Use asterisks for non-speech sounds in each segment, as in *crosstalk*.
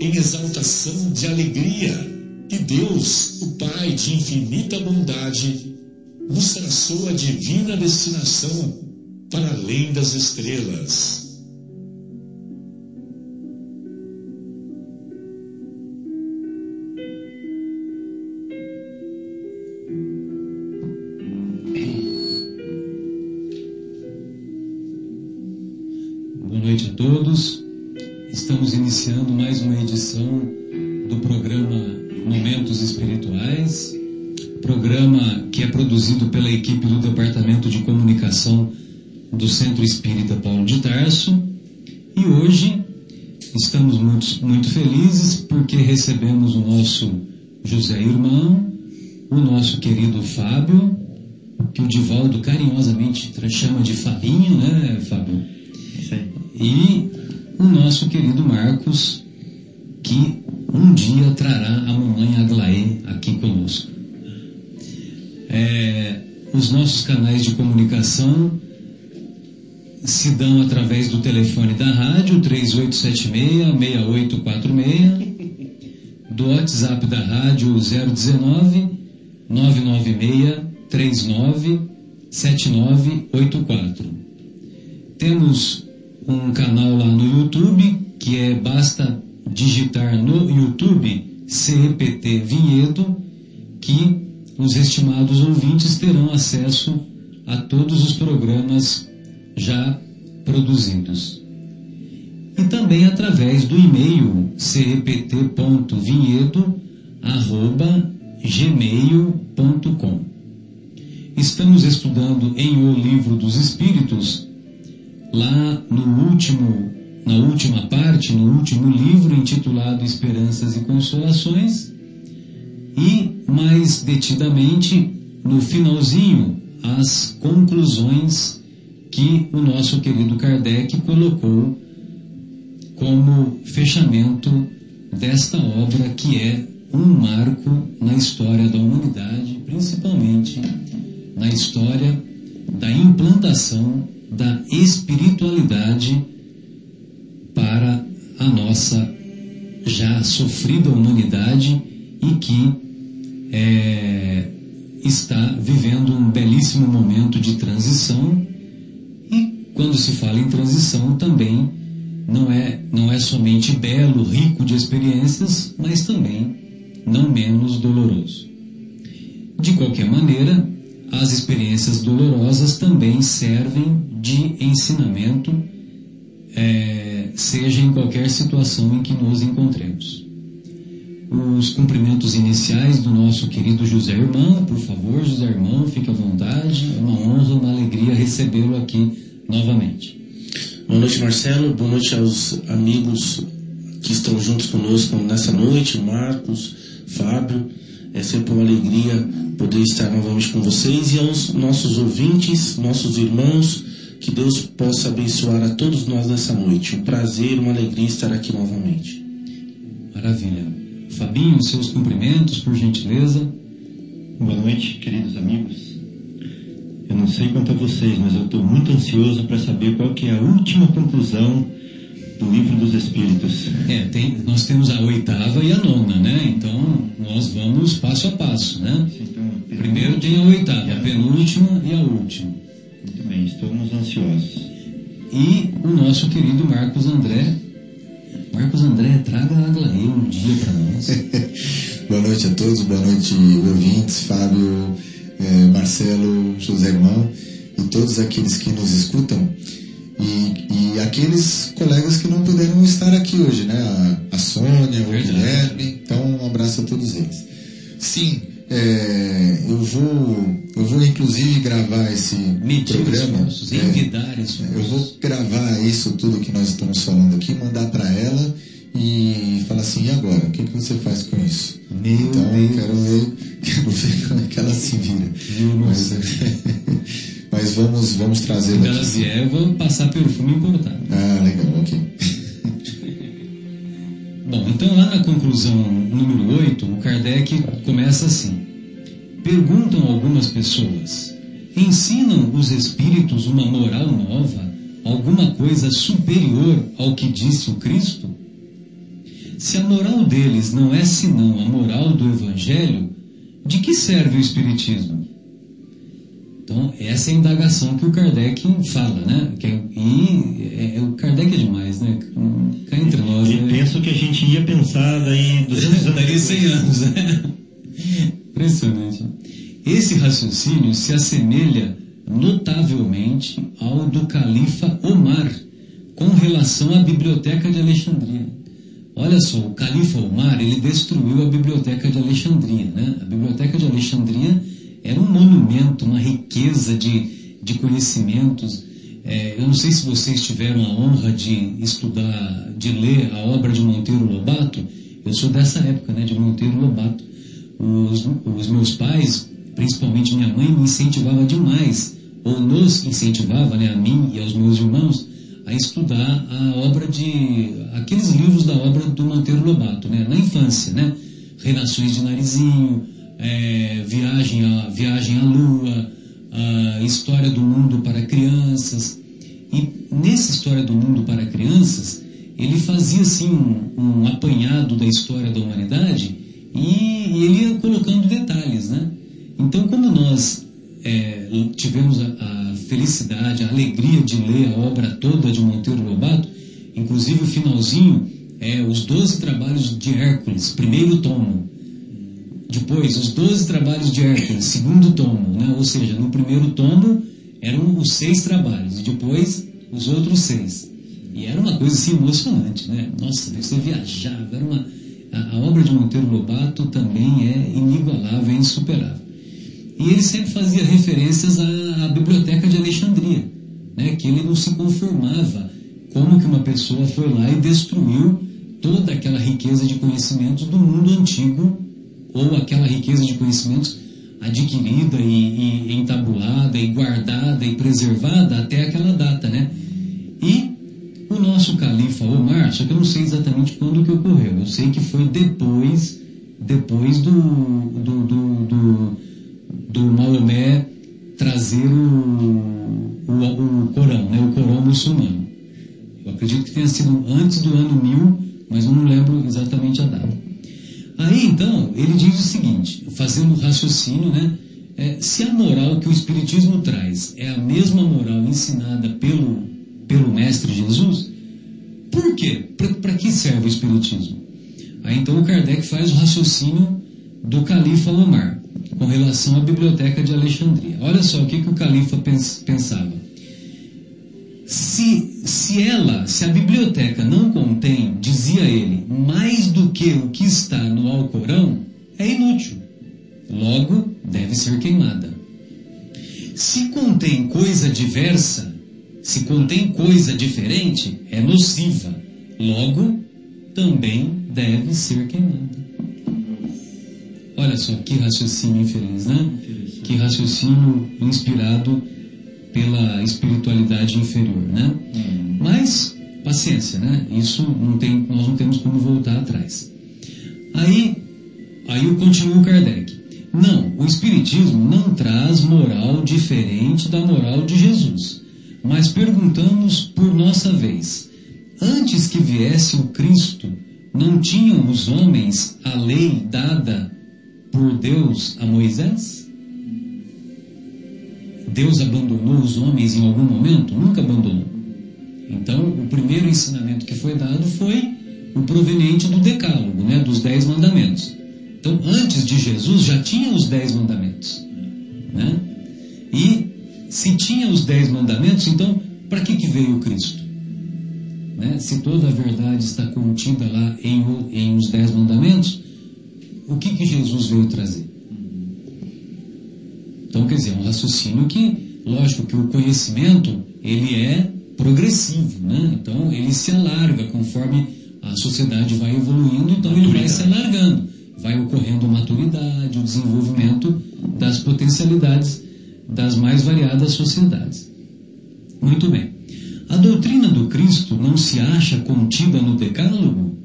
em exaltação de alegria que Deus, o Pai de infinita bondade, nos traçou a divina destinação para além das estrelas. Comunicação do Centro Espírita Paulo de Tarso. E hoje estamos muito, muito felizes porque recebemos o nosso José Irmão, o nosso querido Fábio, que o Divaldo carinhosamente chama de Fabinho, né, Fábio? E o nosso querido Marcos, que um dia trará a mamãe Aglaé aqui conosco. É, os nossos canais de comunicação se dão através do telefone da rádio 3876-6846, do WhatsApp da rádio 019 996 39 7984. Temos um canal lá no YouTube, que é basta digitar no YouTube CEPT Vinhedo, que os estimados ouvintes terão acesso a todos os programas já produzidos. E também através do e-mail cept.vinhedo.gmail.com. Estamos estudando em O Livro dos Espíritos lá no último, na última parte, no último livro intitulado Esperanças e Consolações, e mais detidamente no finalzinho as conclusões que o nosso querido Kardec colocou como fechamento desta obra que é um marco na história da humanidade, principalmente na história da implantação da espiritualidade para a nossa já sofrida humanidade e que é, está vivendo um belíssimo momento de transição e quando se fala em transição também não é, não é somente belo, rico de experiências, mas também não menos doloroso. De qualquer maneira, as experiências dolorosas também servem de ensinamento, é, seja em qualquer situação em que nos encontremos. Os cumprimentos iniciais do nosso querido José Irmão, por favor, José Irmão, fique à vontade. É uma honra, uma alegria recebê-lo aqui novamente. Boa noite, Marcelo. Boa noite aos amigos que estão juntos conosco nessa noite, Marcos, Fábio. É sempre uma alegria poder estar novamente com vocês e aos nossos ouvintes, nossos irmãos, que Deus possa abençoar a todos nós nessa noite. Um prazer, uma alegria estar aqui novamente. Maravilha. Fabinho, seus cumprimentos, por gentileza. Boa noite, queridos amigos. Eu não sei quanto a vocês, mas eu estou muito ansioso para saber qual que é a última conclusão do livro dos Espíritos. É, tem, nós temos a oitava e a nona, né? Então nós vamos passo a passo, né? Então, Primeiro tem a oitava, a penúltima e a última. Muito bem, estamos ansiosos. E o nosso querido Marcos André. Marcos André, traga a Aglaê um dia para nós. *laughs* Boa noite a todos, boa noite ouvintes, Fábio, eh, Marcelo, José Irmão e todos aqueles que nos escutam. E, e aqueles colegas que não puderam estar aqui hoje, né? A, a Sônia, o Verdade. Guilherme. Então, um abraço a todos eles. Sim, é, eu vou, eu vou inclusive gravar esse Medir programa. esforços, é, envidar eu esforços. vou gravar isso tudo que nós estamos falando aqui, mandar para ela e falar assim, e agora? O que, que você faz com isso? Meu então, Deus. quero ver, *laughs* quero ver como é que ela se vira. Eu não Mas, *laughs* mas vamos, vamos trazer ela vier, eu vou passar perfume importado. Ah, legal, ok. *laughs* Bom, então lá na conclusão número 8, o Kardec começa assim: Perguntam algumas pessoas: ensinam os espíritos uma moral nova, alguma coisa superior ao que disse o Cristo? Se a moral deles não é senão a moral do Evangelho, de que serve o Espiritismo? Então, essa é a indagação que o Kardec fala, né? Que é- e é, é- o Kardec é demais, né? Cá entre nós. E né? penso que a gente ia pensar daí 200 anos. *laughs* Daqui 100 anos, né? Impressionante. Esse raciocínio se assemelha notavelmente ao do califa Omar com relação à biblioteca de Alexandria. Olha só, o califa Omar, ele destruiu a biblioteca de Alexandria, né? A biblioteca de Alexandria era um monumento, uma riqueza de, de conhecimentos. É, eu não sei se vocês tiveram a honra de estudar, de ler a obra de Monteiro Lobato. Eu sou dessa época, né, de Monteiro Lobato. Os, os meus pais, principalmente minha mãe, me incentivava demais, ou nos incentivava, né, a mim e aos meus irmãos, a estudar a obra de aqueles livros da obra do Monteiro Lobato, né, na infância, né, Renações de Narizinho, é, viagem, à, viagem à Lua, a História do Mundo para Crianças. E nessa História do Mundo para Crianças, ele fazia assim um, um apanhado da história da humanidade e, e ele ia colocando detalhes, né? Então, como nós é, tivemos a, a felicidade, a alegria de ler a obra toda de Monteiro Lobato, inclusive o finalzinho, é, os 12 trabalhos de Hércules, primeiro tomo. Depois, os 12 trabalhos de Hércules, segundo tomo, né? ou seja, no primeiro tomo eram os seis trabalhos, e depois os outros seis. E era uma coisa assim emocionante, né? Nossa, você viajava, era uma... a, obra de Monteiro Lobato também é inigualável, é insuperável. E ele sempre fazia referências à, à biblioteca de Alexandria, né? que ele não se conformava como que uma pessoa foi lá e destruiu toda aquela riqueza de conhecimentos do mundo antigo ou aquela riqueza de conhecimentos adquirida e, e entabulada e guardada e preservada até aquela data, né? E o nosso califa Omar, só que eu não sei exatamente quando que ocorreu, eu sei que foi depois, depois do, do, do, do, do Maomé trazer o, o, o Corão, né? O Corão muçulmano. Eu acredito que tenha sido antes do ano 1000, mas eu não lembro exatamente a data. Aí então, ele diz o seguinte, fazendo um raciocínio, né? É, se a moral que o Espiritismo traz é a mesma moral ensinada pelo, pelo Mestre Jesus, por quê? Para que serve o Espiritismo? Aí então o Kardec faz o raciocínio do Califa Omar com relação à Biblioteca de Alexandria. Olha só o que, que o Califa pens, pensava. Se, se ela, se a biblioteca não contém, dizia ele, mais do que o que está no Alcorão, é inútil. Logo, deve ser queimada. Se contém coisa diversa, se contém coisa diferente, é nociva. Logo, também deve ser queimada. Olha só que raciocínio infeliz, né? Que raciocínio inspirado pela espiritualidade inferior, né? Mas paciência, né? Isso não tem, nós não temos como voltar atrás. Aí, aí eu continuo Kardec. Não, o espiritismo não traz moral diferente da moral de Jesus. Mas perguntamos por nossa vez: antes que viesse o Cristo, não tinham os homens a lei dada por Deus a Moisés? Deus abandonou os homens em algum momento? Nunca abandonou. Então, o primeiro ensinamento que foi dado foi o proveniente do Decálogo, né, dos Dez Mandamentos. Então, antes de Jesus já tinha os dez mandamentos. Né? E se tinha os dez mandamentos, então para que, que veio Cristo? Né? Se toda a verdade está contida lá em, em os dez mandamentos, o que, que Jesus veio trazer? Então, quer dizer, é um raciocínio que, lógico que o conhecimento, ele é progressivo, né? Então, ele se alarga conforme a sociedade vai evoluindo, então ele vai se alargando. Vai ocorrendo maturidade, o desenvolvimento das potencialidades das mais variadas sociedades. Muito bem. A doutrina do Cristo não se acha contida no Decálogo?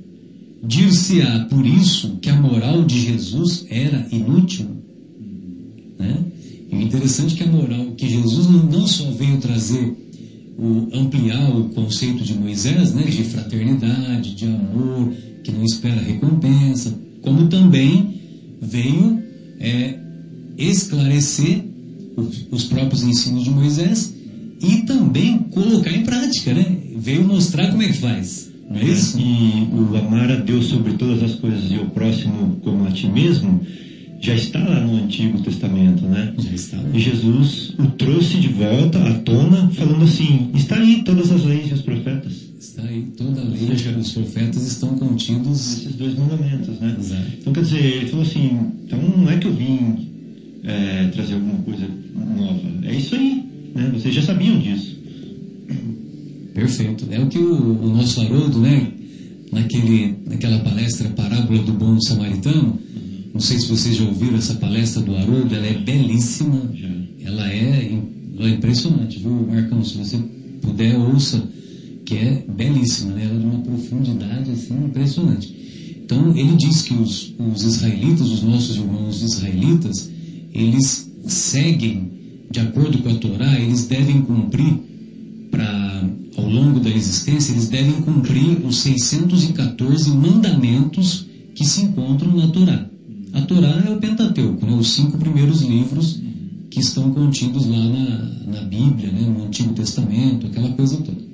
Dir-se-á por isso que a moral de Jesus era inútil? Né? E o interessante é que a moral, que Jesus não só veio trazer, o, ampliar o conceito de Moisés, né, de fraternidade, de amor, que não espera recompensa, como também veio é, esclarecer os, os próprios ensinos de Moisés e também colocar em prática, né? Veio mostrar como é que faz. Não é isso? E o amar a Deus sobre todas as coisas e o próximo como a ti mesmo já está lá no Antigo Testamento, né? Já está. E Jesus o trouxe de volta à tona, falando assim: está aí todas as leis e os profetas. Está aí, toda a lei e os profetas estão contidos. Esses dois mandamentos, né? Exato. Então, quer dizer, ele falou assim: então não é que eu vim é, trazer alguma coisa nova, é isso aí, né? Vocês já sabiam disso. Perfeito. É o que o, o nosso Haroldo, né? Naquele, naquela palestra Parábola do Bom Samaritano, não sei se vocês já ouviram essa palestra do Haroldo, ela é belíssima, ela é, ela é impressionante, viu, Marcão? Se você puder, ouça, que é belíssima, né? ela é de uma profundidade assim, impressionante. Então, ele diz que os, os israelitas, os nossos irmãos israelitas, eles seguem, de acordo com a Torá, eles devem cumprir, para ao longo da existência, eles devem cumprir os 614 mandamentos que se encontram na Torá. A Torá é o Pentateuco, né, os cinco primeiros livros que estão contidos lá na, na Bíblia, né, no Antigo Testamento, aquela coisa toda.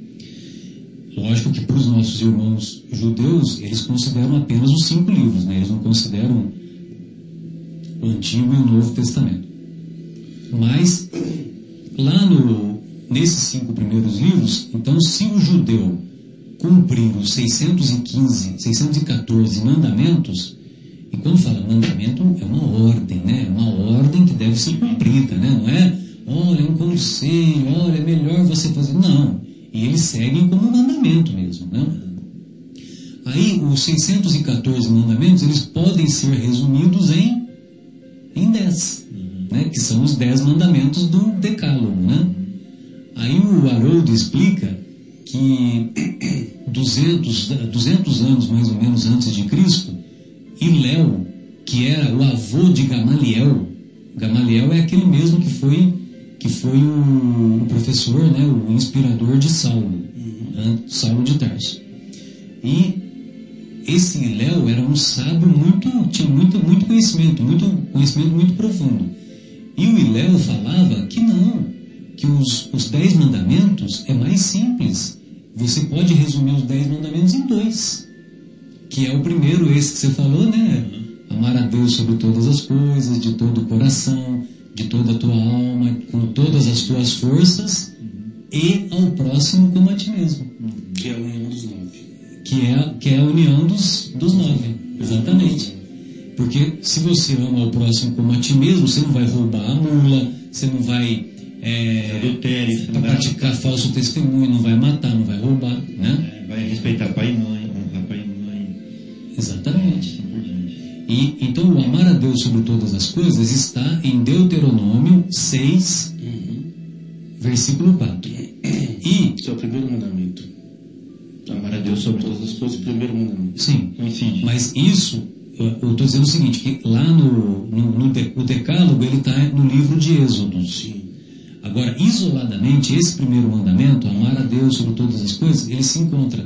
Lógico que para os nossos irmãos judeus, eles consideram apenas os cinco livros, né, eles não consideram o Antigo e o Novo Testamento. Mas, lá no, nesses cinco primeiros livros, então, se o judeu cumprir os 615, 614 mandamentos, e quando fala mandamento, é uma ordem, né? É uma ordem que deve ser cumprida, né? Não é, olha, um conselho, olha, é melhor você fazer. Não. E eles seguem como mandamento mesmo, né? Aí, os 614 mandamentos, eles podem ser resumidos em, em 10, né? Que são os 10 mandamentos do decálogo, né? Aí o Haroldo explica que *coughs* 200, 200 anos mais ou menos antes de Cristo, Iléu, que era o avô de Gamaliel, Gamaliel é aquele mesmo que foi que foi o, professor, né, o inspirador de Saulo, né, Saulo de Tarso. E esse Iléu era um sábio muito, tinha muito, muito conhecimento, muito conhecimento muito profundo. E o Iléu falava que não, que os, os dez mandamentos é mais simples. Você pode resumir os dez mandamentos em dois que é o primeiro, esse que você falou, né? Amar a Deus sobre todas as coisas, de todo o coração, de toda a tua alma, com todas as tuas forças, e ao próximo como a ti mesmo. Que é a união dos nove. Que é, que é a união dos, dos nove, exatamente. Porque se você ama ao próximo como a ti mesmo, você não vai roubar a mula, você não vai é, Adultério, você não vai- praticar falso testemunho, não vai matar, não vai roubar, né? É, vai respeitar pai e mãe, Exatamente. E, então, o amar a Deus sobre todas as coisas está em Deuteronômio 6, versículo 4. E, Esse é o primeiro mandamento. Amar a Deus sobre todas as coisas, primeiro mandamento. sim, Coincide. mas isso, eu estou dizendo o seguinte, que lá no, no, no de- o decálogo, ele está no livro de Êxodo. Sim. Agora, isoladamente, esse primeiro mandamento, amar a Deus sobre todas as coisas, ele se encontra,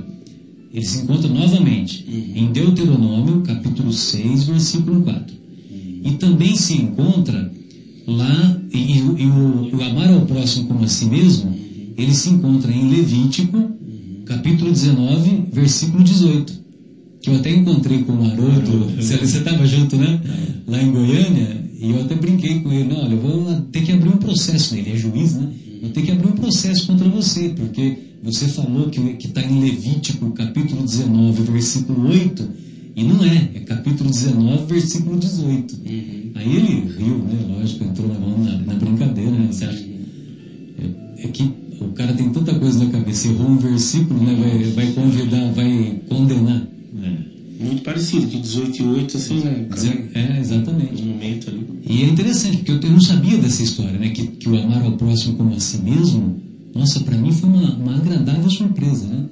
ele se encontra novamente em Deuteronômio, capítulo 6, versículo 4. E também se encontra lá, e, e o- e o, amar ao próximo como a si mesmo, ele se encontra em Levítico, capítulo 19, versículo 18. que eu até encontrei com o Maroto, você estava junto, né? Lá em Goiânia, e eu até brinquei com ele, olha, eu vou ter que abrir um processo, ele é juiz, né? Vou ter que abrir um processo contra você, porque você falou que está em Levítico, capítulo 19, versículo 8, e não é, é capítulo 19, versículo 18. Uhum. Aí ele riu, né? Lógico, entrou na mão na, na brincadeira, né? Você acha? É, é, que o cara tem tanta coisa na cabeça, errou um versículo, né? Vai, vai convidar, vai condenar. É. Muito parecido, que 18 e 8, assim, né? É, exatamente. Um momento ali. E é interessante, porque eu, eu não sabia dessa história, né? Que, que o amar ao próximo como a si mesmo, nossa, para mim foi uma, uma agradável surpresa, né?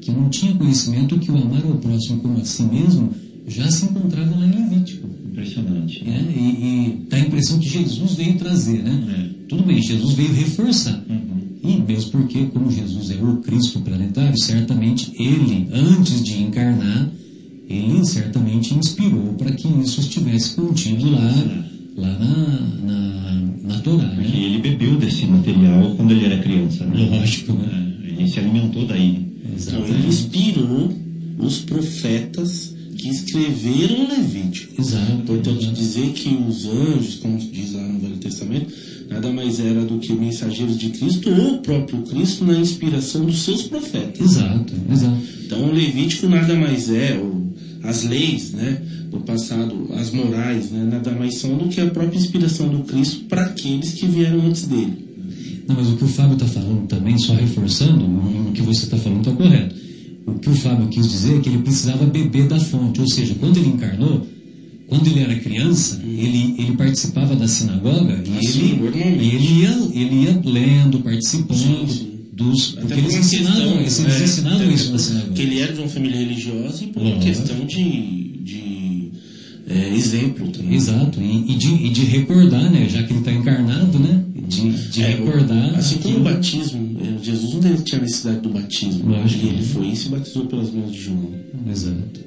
Que eu não tinha conhecimento que o amar ao próximo como a si mesmo já se encontrava lá em Levítico. Impressionante. É, e, e dá a impressão que Jesus veio trazer, né? É. Tudo bem, Jesus veio reforçar. Uhum. E mesmo porque, como Jesus é o Cristo planetário, certamente ele, antes de encarnar, ele certamente inspirou para que isso estivesse contido lá, lá na, na, na Torá. Porque Né? ele bebeu desse material quando ele era criança, né? Lógico, né? Ele se alimentou daí. Então, ele Exatamente. inspirou os profetas que escreveram Levítico. Exato. Importante dizer que os anjos, como diz lá no Velho Testamento, nada mais era do que mensageiros de Cristo ou o próprio Cristo na inspiração dos seus profetas. Exato, exato. Então o Levítico nada mais é, ou as leis né, do passado, as morais, né, nada mais são do que a própria inspiração do Cristo para aqueles que vieram antes dele. Não, mas o que o Fábio está falando também, só reforçando, o que você está falando está correto. O que o Fábio quis dizer é que ele precisava beber da fonte, ou seja, quando ele encarnou, quando ele era criança, ele, ele participava da sinagoga e ele, e ele, ia, ele ia lendo, participando Sim, sim. dos. Porque por eles ensinavam, questão, eles é, ensinavam isso na sinagoga. Porque ele era de uma família religiosa e por uma Lógico. questão de, de é, exemplo também. Exato, e, e de, e de recordar, né? Já que ele está encarnado, né? De, de É, recordar. Assim como o batismo, eh, Jesus não tinha necessidade do batismo. Lógico. E ele foi e se batizou pelas mãos de João. Exato.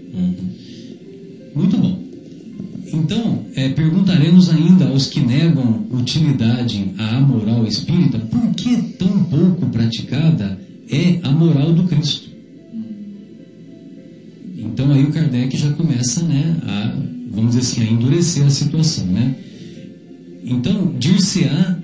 Muito bom. Então, é, perguntaremos ainda aos que negam utilidade à moral espírita por que tão pouco praticada é a moral do Cristo. Então aí o Kardec já começa né, a, vamos dizer assim, a endurecer a situação. Né? Então, dir-se-á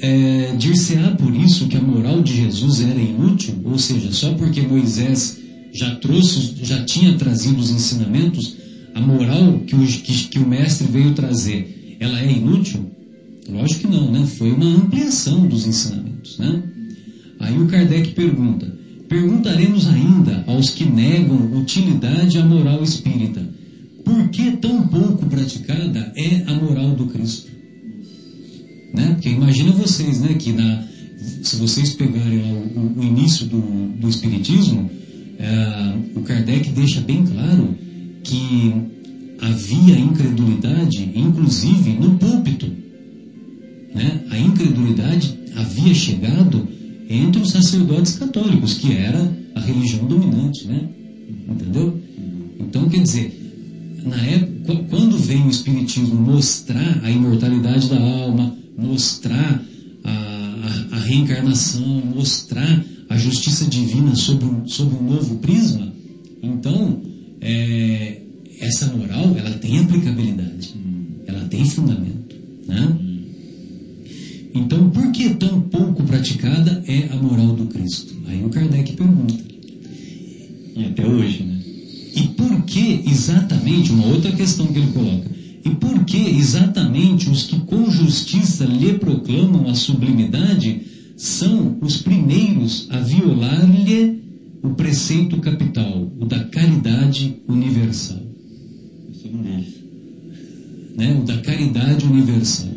é, dir-se-á por isso que a moral de Jesus era inútil, ou seja, só porque Moisés já trouxe, já tinha trazido os ensinamentos, a moral que o, que, que o mestre veio trazer, ela é inútil? Lógico que não, né? Foi uma ampliação dos ensinamentos, né? Aí o Kardec pergunta, perguntaremos ainda aos que negam utilidade à moral espírita, por que tão pouco praticada é a moral do Cristo? Né? Porque imagina vocês, né, que na, se vocês pegarem o, o início do, do Espiritismo, é, o Kardec deixa bem claro que havia incredulidade, inclusive no púlpito. Né? A incredulidade havia chegado entre os sacerdotes católicos, que era a religião dominante, né? Entendeu? Então, quer dizer, na época, quando vem o Espiritismo mostrar a imortalidade da alma, mostrar a, a, a reencarnação, mostrar a justiça divina sob um, sob um novo prisma, então é, essa moral ela tem aplicabilidade, ela tem fundamento, né? Então, por que tão pouco praticada é a moral do Cristo? Aí o Kardec pergunta. E até hoje, né? E por que exatamente, uma outra questão que ele coloca, e por que exatamente os que com justiça lhe proclamam a sublimidade são os primeiros a violar-lhe o preceito capital, o da caridade universal? Deles. né, o da caridade universal.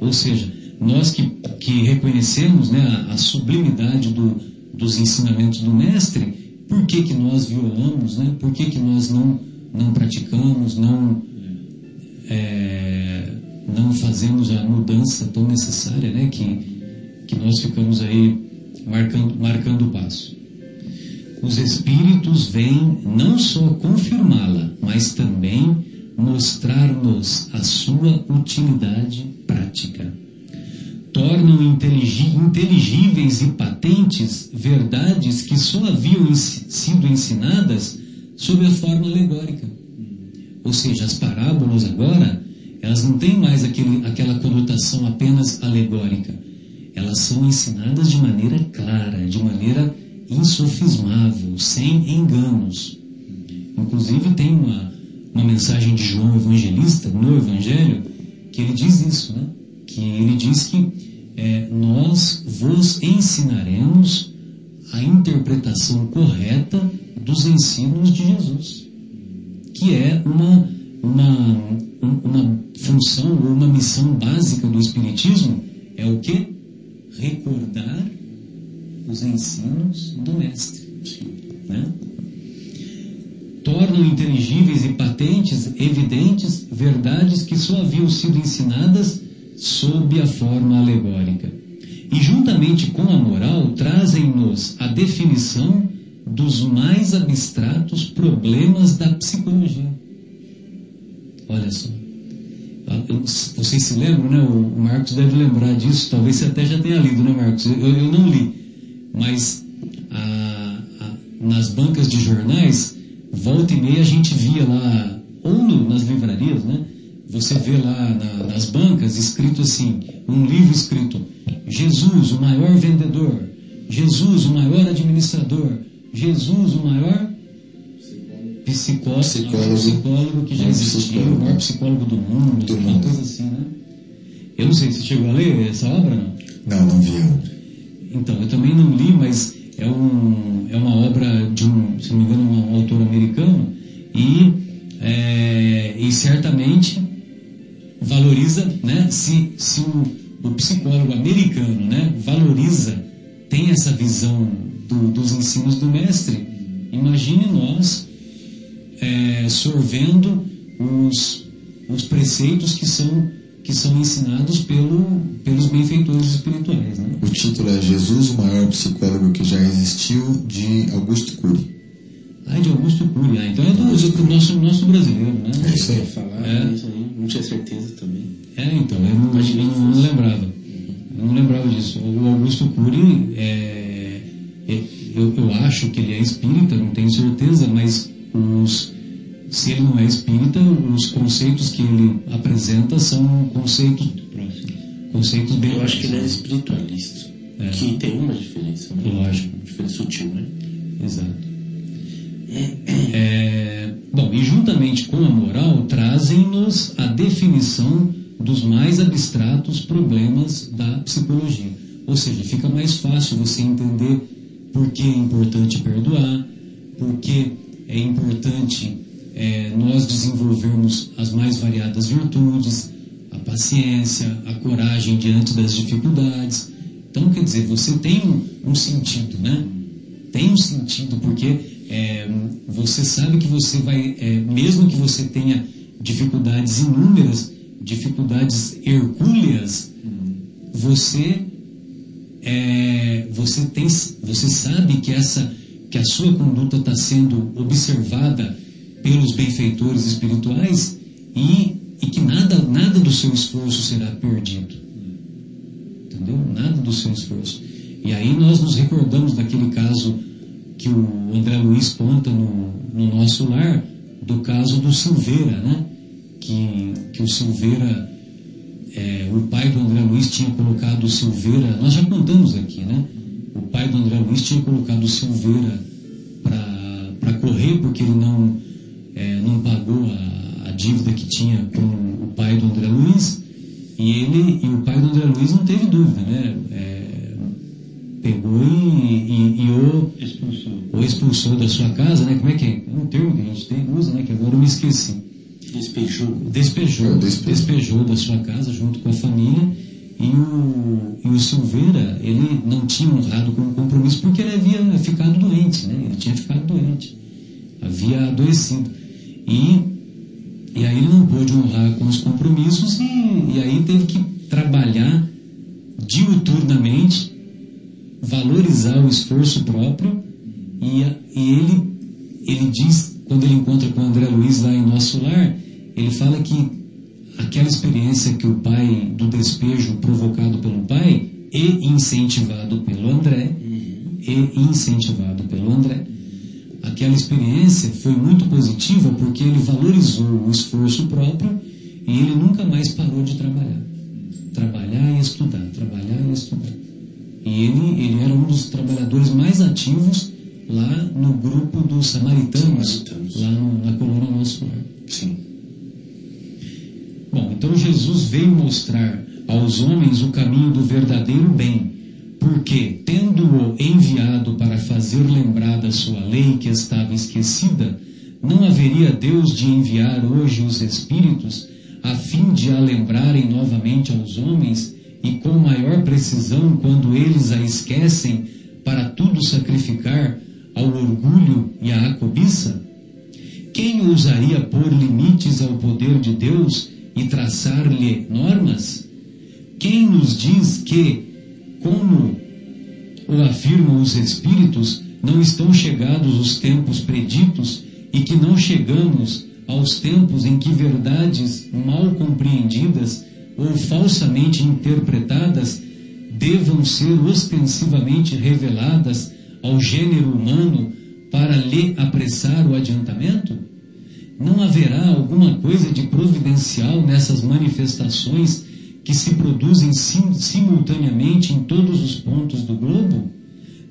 Ou seja, nós que, que reconhecemos né, a, a sublimidade do, dos ensinamentos do Mestre, por que, que nós violamos, né? por que, que nós não, não praticamos, não, é, não fazemos a mudança tão necessária né? que, que nós ficamos aí marcando, marcando o passo. Os Espíritos vêm não só confirmá-la, mas também mostrar-nos a sua utilidade prática. Tornam intelig inteligíveis e patentes verdades que só haviam sido ensinadas sob a forma alegórica. Ou seja, as parábolas agora, elas não têm mais aquele, aquela conotação apenas alegórica. Elas são ensinadas de maneira clara, de maneira insofismável, sem enganos. Inclusive tem uma, uma mensagem de João Evangelista no Evangelho que ele diz isso, né? Que ele diz que é, nós vos ensinaremos a interpretação correta dos ensinos de Jesus, que é uma, uma, uma função ou uma missão básica do Espiritismo, é o que? Recordar os ensinos do Mestre. Né? Tornam inteligíveis e patentes, evidentes, verdades que só haviam sido ensinadas sob a forma alegórica. E juntamente com a moral, trazem-nos a definição dos mais abstratos problemas da psicologia. Olha só. Vocês se lembram, né? O Marcos deve lembrar disso, talvez você até já tenha lido, né, Marcos? Eu, eu não li. Mas a, a, nas bancas de jornais, volta e meia a gente via lá, ou no, nas livrarias, né? Você vê lá na, nas bancas escrito assim, um livro escrito Jesus, o maior vendedor, Jesus, o maior administrador, Jesus, o maior psicólogo, psicólogo, psicólogo que já existiu, o maior psicólogo do mundo, do uma mundo. coisa assim, né? Eu não sei, você chegou a ler essa obra, não? Não, não vi. Então, eu também não li, mas é, um, é uma obra de um, se não me engano, um autor americano e, é, e certamente valoriza, né? Se, se o, o psicólogo americano, né, valoriza, tem essa visão do, dos ensinos do mestre, imagine nós é, sorvendo os, os preceitos que são que são ensinados pelo, pelos benfeitores espirituais. Né? O título é Jesus, o maior psicólogo que já existiu, de Augusto Cury. Ah, de Augusto Cury. Ah, então é do, do nosso, nosso brasileiro, né? É isso aí. falar é. isso aí. Não tinha certeza também. É, então, eu não, eu não, não lembrava. Eu não lembrava disso. O Augusto Cury, é, é, eu, eu acho que ele é espírita, não tenho certeza, mas os, se ele não é espírita, os conceitos que ele apresenta são conceitos próximos. Conceitos bem Eu acho que ele é espiritualista. É. Que tem uma diferença. Né? Lógico. Uma diferença sutil, né? Exato. É, bom, e juntamente com a moral, trazem-nos a definição dos mais abstratos problemas da psicologia. Ou seja, fica mais fácil você entender por que é importante perdoar, por que é importante é, nós desenvolvermos as mais variadas virtudes, a paciência, a coragem diante das dificuldades. Então, quer dizer, você tem um, um sentido, né? Tem um sentido, porque é, você sabe que você vai, é, mesmo que você tenha dificuldades inúmeras, dificuldades hercúleas, você é, você tem, você sabe que essa que a sua conduta está sendo observada pelos benfeitores espirituais e, e que nada nada do seu esforço será perdido, entendeu? Nada do seu esforço. E aí nós nos recordamos daquele caso que o André Luiz conta no, no nosso lar, do caso do Silveira, né? Que, que o Silveira, é, o pai do André Luiz tinha colocado o Silveira, nós já contamos aqui, né? O pai do André Luiz tinha colocado o Silveira para correr porque ele não, é, não pagou a, a dívida que tinha com o pai do André Luiz e ele e o pai do André Luiz não teve dúvida, né? É, pegou e, e, e o, expulsou. o expulsou da sua casa, né? Como é que é? É um termo que a gente tem, usa, né? Que agora eu me esqueci. Despejou. Despejou, despejou da sua casa junto com a família. E o, e o Silveira, ele não tinha honrado com o compromisso porque ele havia ficado doente, né? Ele tinha ficado doente. Havia adoecido. E, e aí ele não pôde honrar com os compromissos e, e aí teve que trabalhar diuturnamente valorizar o esforço próprio. E, e ele, ele diz, quando ele encontra com o André Luiz lá em nosso lar, ele fala que aquela experiência que o pai, do despejo provocado pelo pai e incentivado pelo André, e incentivado pelo André, aquela experiência foi muito positiva porque ele valorizou o esforço próprio e ele nunca mais parou de trabalhar. Trabalhar e estudar, trabalhar e estudar. E ele, ele era um dos trabalhadores mais ativos lá no grupo dos samaritanos, Samaritanos. lá no- na colônia Nosso Lar. Sim. Bom, então Jesus veio mostrar aos homens o caminho do verdadeiro bem, porque, tendo-o enviado para fazer lembrar da sua lei que estava esquecida, não haveria Deus de enviar hoje os Espíritos, a fim de a lembrarem novamente aos homens, e com maior precisão quando eles a esquecem, para tudo sacrificar ao orgulho e à cobiça? Quem ousaria pôr limites ao poder de Deus e traçar-lhe normas? Quem nos diz que, como o afirmam os Espíritos, não estão chegados os tempos preditos e que não chegamos aos tempos em que verdades mal compreendidas ou falsamente interpretadas devam ser ostensivamente reveladas ao gênero humano para lhe apressar o adiantamento? Não haverá alguma coisa de providencial nessas manifestações que se produzem sim- simultaneamente em todos os pontos do globo?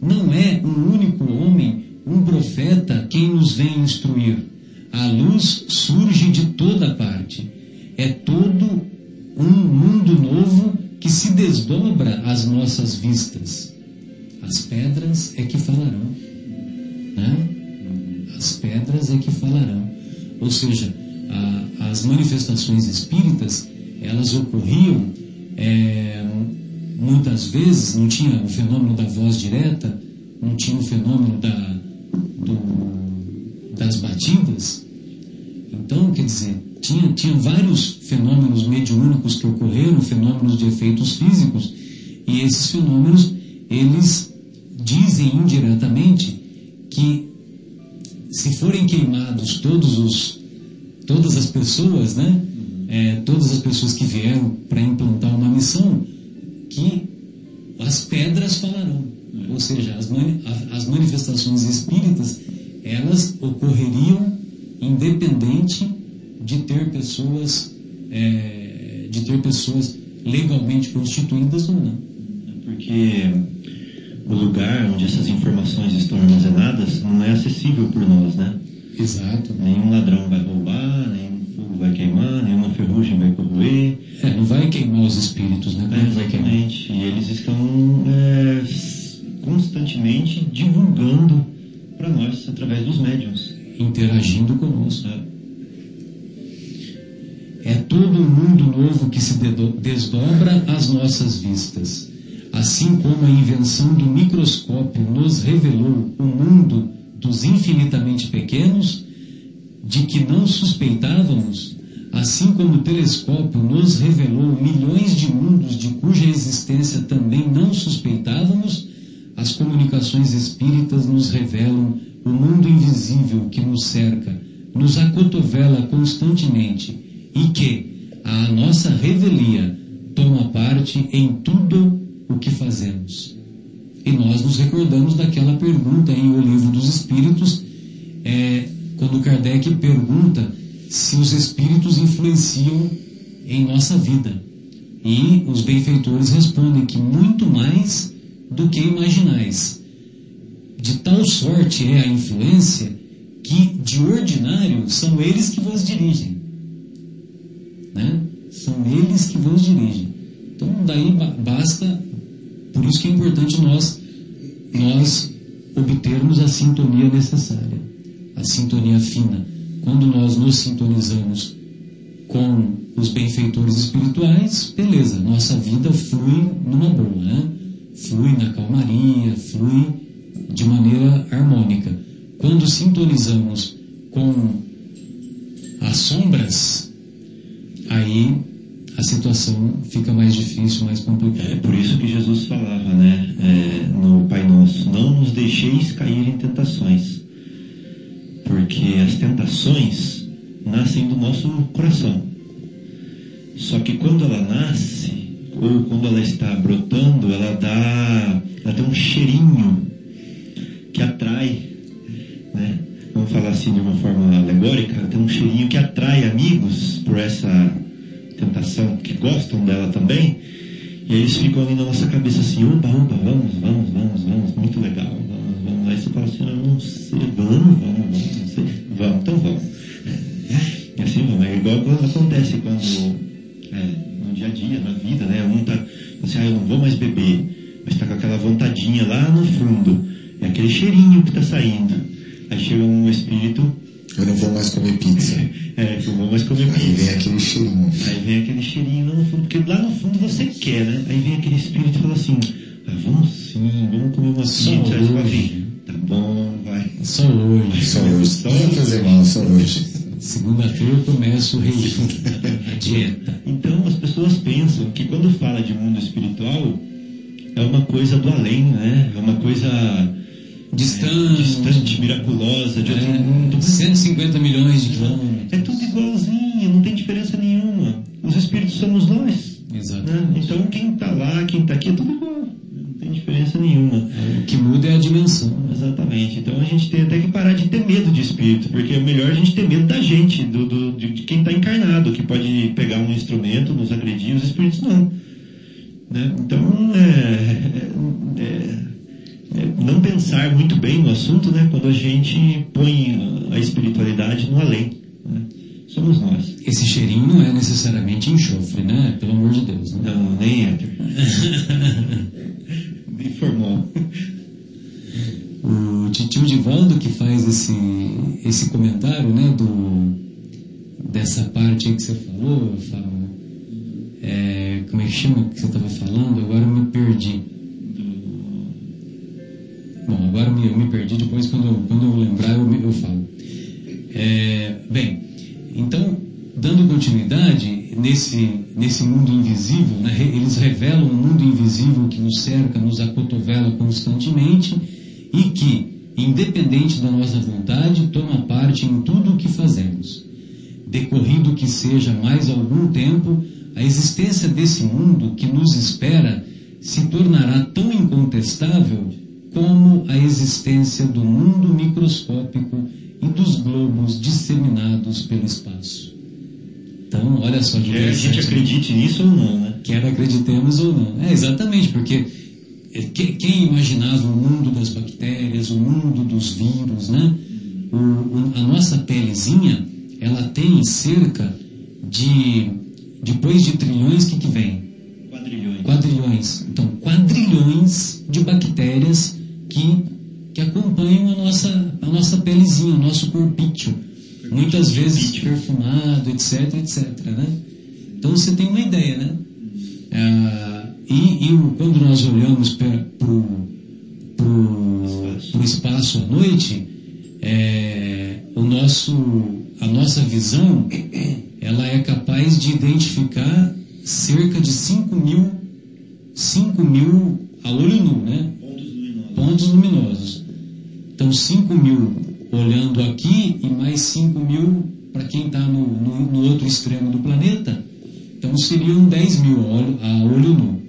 Não é um único homem, um profeta, quem nos vem instruir. A luz surge de toda parte. É todo um mundo novo que se desdobra às nossas vistas. As pedras é que falarão. Né? As pedras é que falarão. Ou seja, a- as manifestações espíritas, elas ocorriam é, muitas vezes, não tinha o fenômeno da voz direta, não tinha o fenômeno da, do- das batidas. Então, quer dizer, tinha, tinha vários fenômenos mediúnicos que ocorreram, fenômenos de efeitos físicos, e esses fenômenos, eles dizem indiretamente que se forem queimados todos os, todas as pessoas, né? É, todas as pessoas que vieram para implantar uma missão, que as pedras falarão. Ou seja, as, mani- as manifestações espíritas, elas ocorreriam independente de ter pessoas, é, de ter pessoas legalmente constituídas ou não. Porque o lugar onde essas informações estão armazenadas não é acessível por nós, né? Exato. Nenhum ladrão vai roubar, nenhum fogo vai queimar, nenhuma ferrugem vai corroer. É, não vai queimar os espíritos, né? É, exatamente. E eles estão é, constantemente divulgando para nós através dos médiums. Interagindo conosco. né? É todo um mundo novo que se desdobra às nossas vistas. Assim como a invenção do microscópio nos revelou o mundo dos infinitamente pequenos, de que não suspeitávamos, assim como o telescópio nos revelou milhões de mundos de cuja existência também não suspeitávamos, as comunicações espíritas nos revelam o mundo invisível que nos cerca, nos acotovela constantemente e que, à nossa revelia, toma parte em tudo o que fazemos. E nós nos recordamos daquela pergunta em O Livro dos Espíritos, é, quando Kardec pergunta se os espíritos influenciam em nossa vida. E os benfeitores respondem que muito mais do que imaginais. De tal sorte é a influência que, de ordinário, são eles que vos dirigem. Né? São eles que vos dirigem. Então, daí ba- basta, por isso que é importante nós, nós obtermos a sintonia necessária, a sintonia fina. Quando nós nos sintonizamos com os benfeitores espirituais, beleza, nossa vida flui numa boa, né? Flui na calmaria, flui de maneira harmônica. Quando sintonizamos com as sombras, aí a situação fica mais difícil, mais É complicada. por isso que Jesus falava, né, é, no Pai Nosso, não nos deixeis cair em tentações, porque as tentações nascem do nosso coração. Só que quando ela nasce, ou quando ela está brotando, ela dá, ela tem um cheirinho que atrai, né? vamos falar assim de uma forma alegórica, tem um cheirinho que atrai amigos por essa tentação, que gostam dela também, e eles ficam ali na nossa cabeça assim, opa, opa, vamos, vamos, vamos, vamos, muito legal, vamos, Aí você fala assim, eu não sei, vamos, vamos, vamos, não sei, vamos, então vamos. E assim vamos, é igual quando acontece quando, é, no dia a dia, na vida, né, um tá, assim, ah, eu não vou mais beber, mas tá com aquela vontadinha lá no fundo, é aquele cheirinho que tá saindo. Aí chega um espírito, Eu não vou mais comer pizza. *laughs* é, que eu vou mais comer Aí pizza. vem aquele cheirinho. Aí vem aquele cheirinho lá no fundo, porque lá no fundo você quer, né? Aí vem aquele espírito e fala assim, ah, vamos sim, vamos comer uma pizza. Aí você fala assim, tá bom, vai. Só hoje. Só hoje. Não vai fazer mal, só hoje. Segunda-feira eu começo o regime, a *laughs* dieta. Então as pessoas pensam que quando fala de mundo espiritual, é uma coisa do além, né? É uma coisa Distante. distante, miraculosa, de outro É, mundo. 150 milhões de quilômetros. É tudo igualzinho, não tem diferença nenhuma. Os espíritos somos nós. Né? Exatamente. Então quem está lá, quem está aqui, é tudo igual. Não tem diferença nenhuma. O que muda é a dimensão. Exatamente. Então a gente tem até que parar de ter medo de espírito, porque é melhor a gente ter medo da gente, do, do- de, de quem está encarnado, que pode pegar um instrumento, nos agredir, os espíritos não. Né? Então, é, é- é não pensar muito bem no assunto, né? Quando a gente põe a espiritualidade no além. né? Somos nós. Esse cheirinho não é necessariamente enxofre, né? Pelo amor de Deus. Né? Não, nem éter. *laughs* Nem formal. O titio Divaldo que faz esse, esse comentário, né, do, dessa parte aí que você falou, Fábio, é, como é que chama que você estava falando? Agora eu me perdi. Bom, agora eu me, eu me perdi, depois quando, eu- quando eu lembrar eu, eu falo. É, bem, então, dando continuidade nesse, nesse mundo invisível, né, eles revelam um mundo invisível que nos cerca, nos acotovela constantemente e que, independente da nossa vontade, toma parte em tudo o que fazemos. Decorrido que seja mais algum tempo, a existência desse mundo que nos espera se tornará tão incontestável como a existência do mundo microscópico e dos globos disseminados pelo espaço. Então, olha só, Quer a gente acredite nisso ou não, né? quer acreditemos ou não. É exatamente, porque que- quem imaginava o mundo das bactérias, o mundo dos vírus, né? O- o- a nossa pelezinha, ela tem cerca de, depois de trilhões, o que, que vem? Quadrilhões. Quadrilhões. Então, quadrilhões de bactérias que, que acompanham a nossa, a nossa pelezinha, o nosso corpício. Muitas vezes perfumado, etc, etc, né? Então você tem uma ideia, né? Ah, e e quando nós olhamos para o espaço à noite, é, o nosso, a nossa visão ela é capaz de identificar cerca de 5 mil, 5 mil a olho nu, né? Pontos luminosos. Então, 5 mil olhando aqui e mais 5 mil para quem está no, no- no outro extremo do planeta. Então, seriam 10 mil a olho, a olho nu.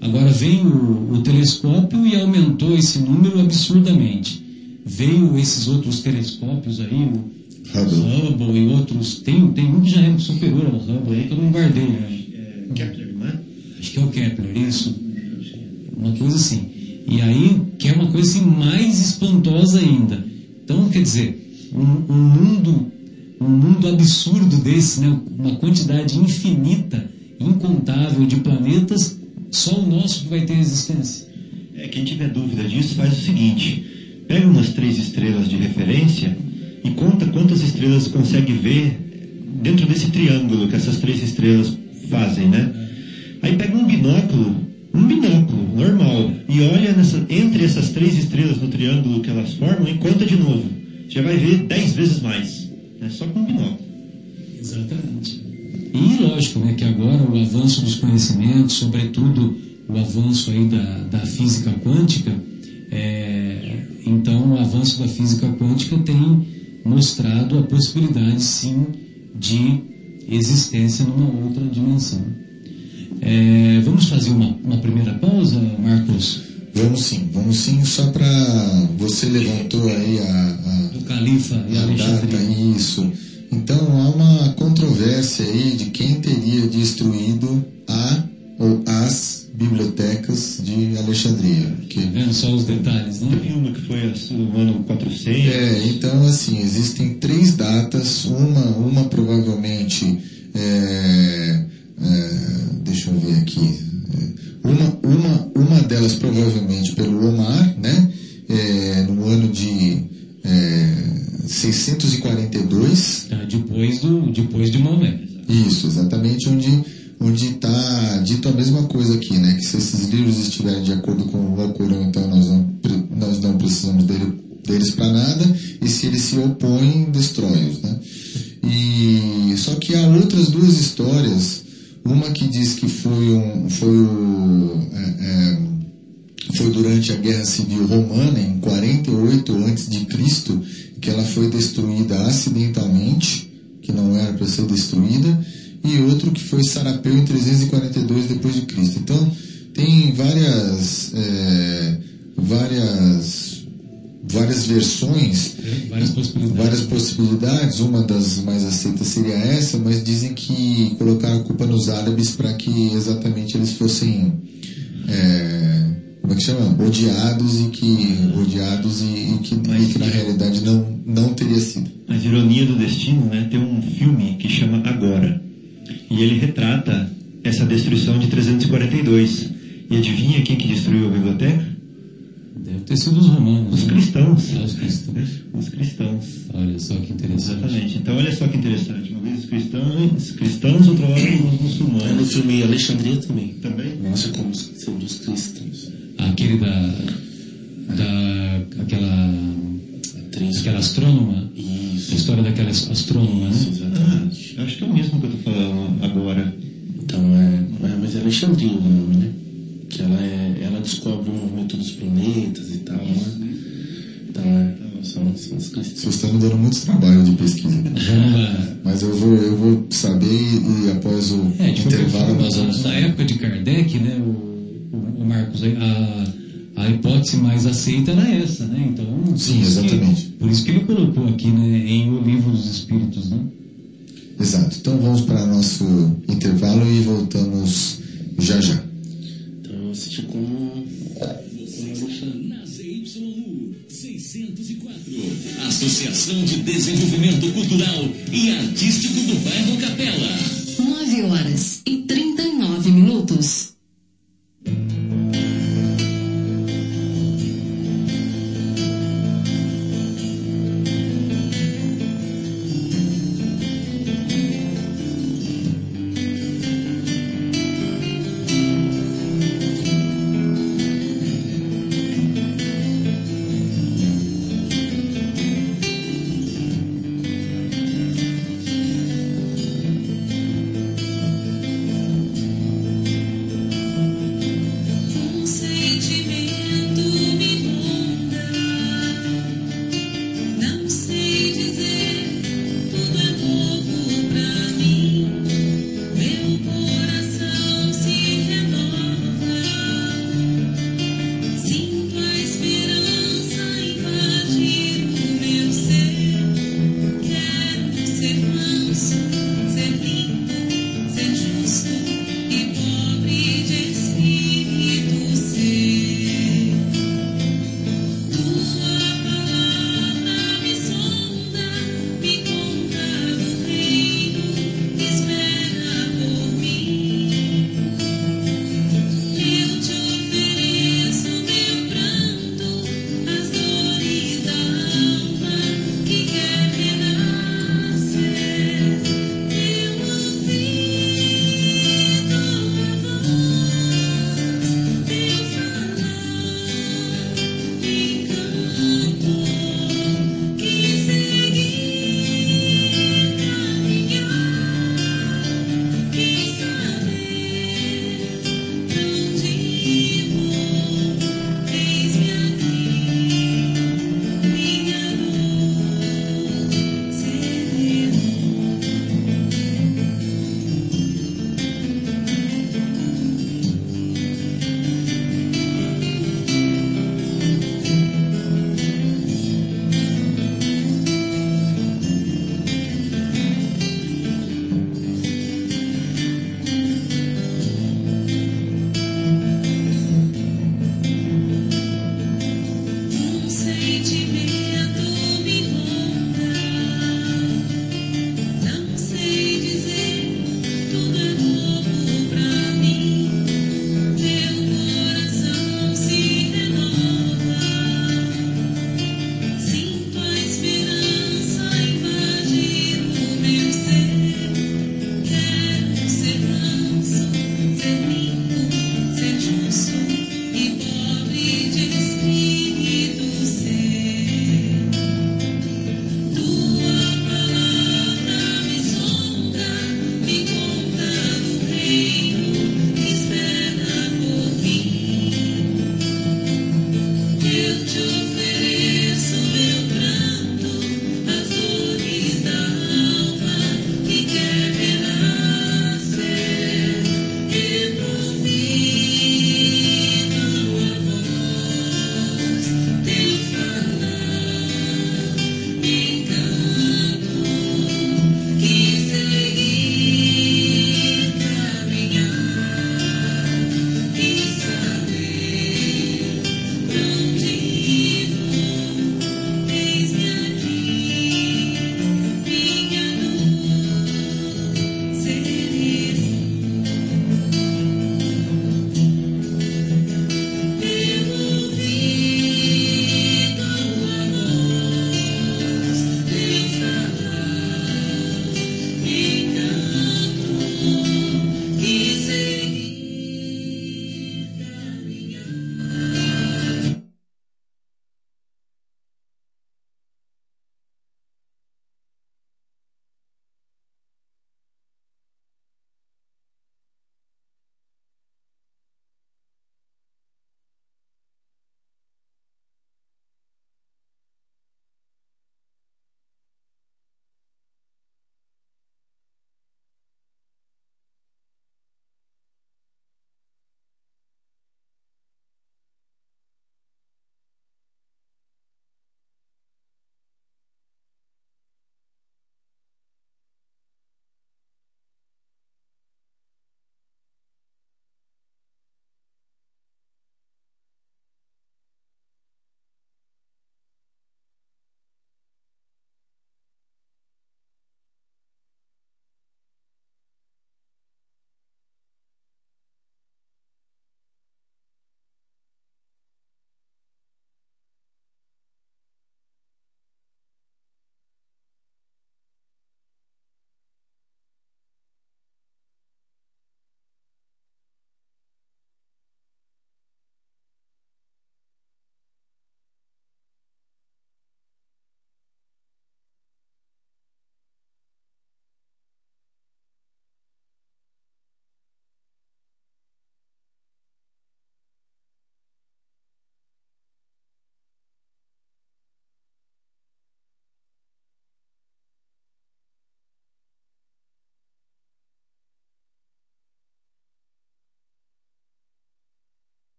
Agora vem o, o telescópio e aumentou esse número absurdamente. Veio esses outros telescópios aí, o Hubble. Hubble e outros. Tem, tem um que já é superior ao Hubble aí que eu não guardei. Né? É, Kepler, não é? acho que é o Kepler, isso, uma coisa assim. E aí, que é uma coisa assim, mais espantosa ainda. Então, quer dizer, um, um mundo, um mundo absurdo desse, né? uma quantidade infinita, incontável de planetas, só o nosso que vai ter existência. É, quem tiver dúvida disso faz o seguinte: pega umas três estrelas de referência e conta quantas estrelas consegue ver dentro desse triângulo que essas três estrelas fazem, né? Aí pega um binóculo, um binóculo normal, e olha nessa- entre essas três estrelas no triângulo que elas formam e conta de novo. Já vai ver dez vezes mais, né? só com binóculo. Exatamente. E lógico, né, que agora o avanço dos conhecimentos, sobretudo o avanço aí da, da física quântica, é, então o avanço da física quântica tem mostrado a possibilidade sim de existência numa outra dimensão. É, vamos fazer uma, uma primeira pausa, Marcos? Vamos sim, vamos sim, só para você levantou aí a, a Do Califa e a data, Alexandria. isso. Então há uma controvérsia aí de quem teria destruído a ou as bibliotecas de Alexandria. Que, Tá vendo só os detalhes, né? Teve uma que foi no ano 400. é, então assim, existem três datas, uma, uma provavelmente, é, é, deixa eu ver aqui, é, uma, uma, uma delas provavelmente pelo Omar, né, é, no ano de é, 642, Tá, depois, do, depois de Maomé. isso, exatamente onde onde está dito a mesma coisa aqui, né? Que se esses livros estiverem de acordo com o Alcorão, então nós não, nós não precisamos dele, deles para nada, e se eles se opõem, destrói-os, né? E só que há outras duas histórias, uma que diz que foi um, foi o é, é, foi durante a Guerra Civil Romana, em 48 a.C., que ela foi destruída acidentalmente, que não era para ser destruída, e outro que foi Sarapeu em 342 depois de Cristo. Então, tem várias é, várias várias versões Várias possibilidades. várias possibilidades, uma das mais aceitas seria essa, mas dizem que colocaram a culpa nos árabes para que exatamente eles fossem, é, como é que chama? Odiados e que, odiados e, e que, e que na realidade não, não teria sido. Mas ironia do destino, né? Tem um filme que chama Agora. E ele retrata essa destruição de 342. E adivinha quem que destruiu a biblioteca? Deve ter sido os romanos. Os né? cristãos. Ah, os cristãos. Os cristãos. Olha só que interessante. Exatamente. Então olha só que interessante. Uma vez os cristãos, os cristãos outra hora os É no muçulmanos. filme Alexandria também. Também? Nossa, como sendo os cristãos. Aquele da. da. aquela. Atriz. aquela astrônoma. A Isso. história daquela astrônoma, Isso, né? exatamente. Eu acho que é o mesmo que eu tô falando agora. Então é, é mas é Alexandria o nome, né? Que ela é, ela descobre o movimento dos planetas e tal, né? Então é, são, são os cristãos. Vocês estão me dando muito trabalho de pesquisa. Mas eu vou, eu vou saber e, após o É, intervalo nós vamos... na época de Kardec, né, o, o- o Marcos, a, a hipótese mais aceita era essa, né? Então, Sim, isso que- exatamente. por isso que ele colocou aqui, né, em O Livro dos Espíritos, né? Exato. Então vamos para nosso intervalo e voltamos já já. Então eu assisti como. Na ZYU 604. Associação de Desenvolvimento Cultural e Artístico do Bairro Capela. 9 horas e 39 minutos.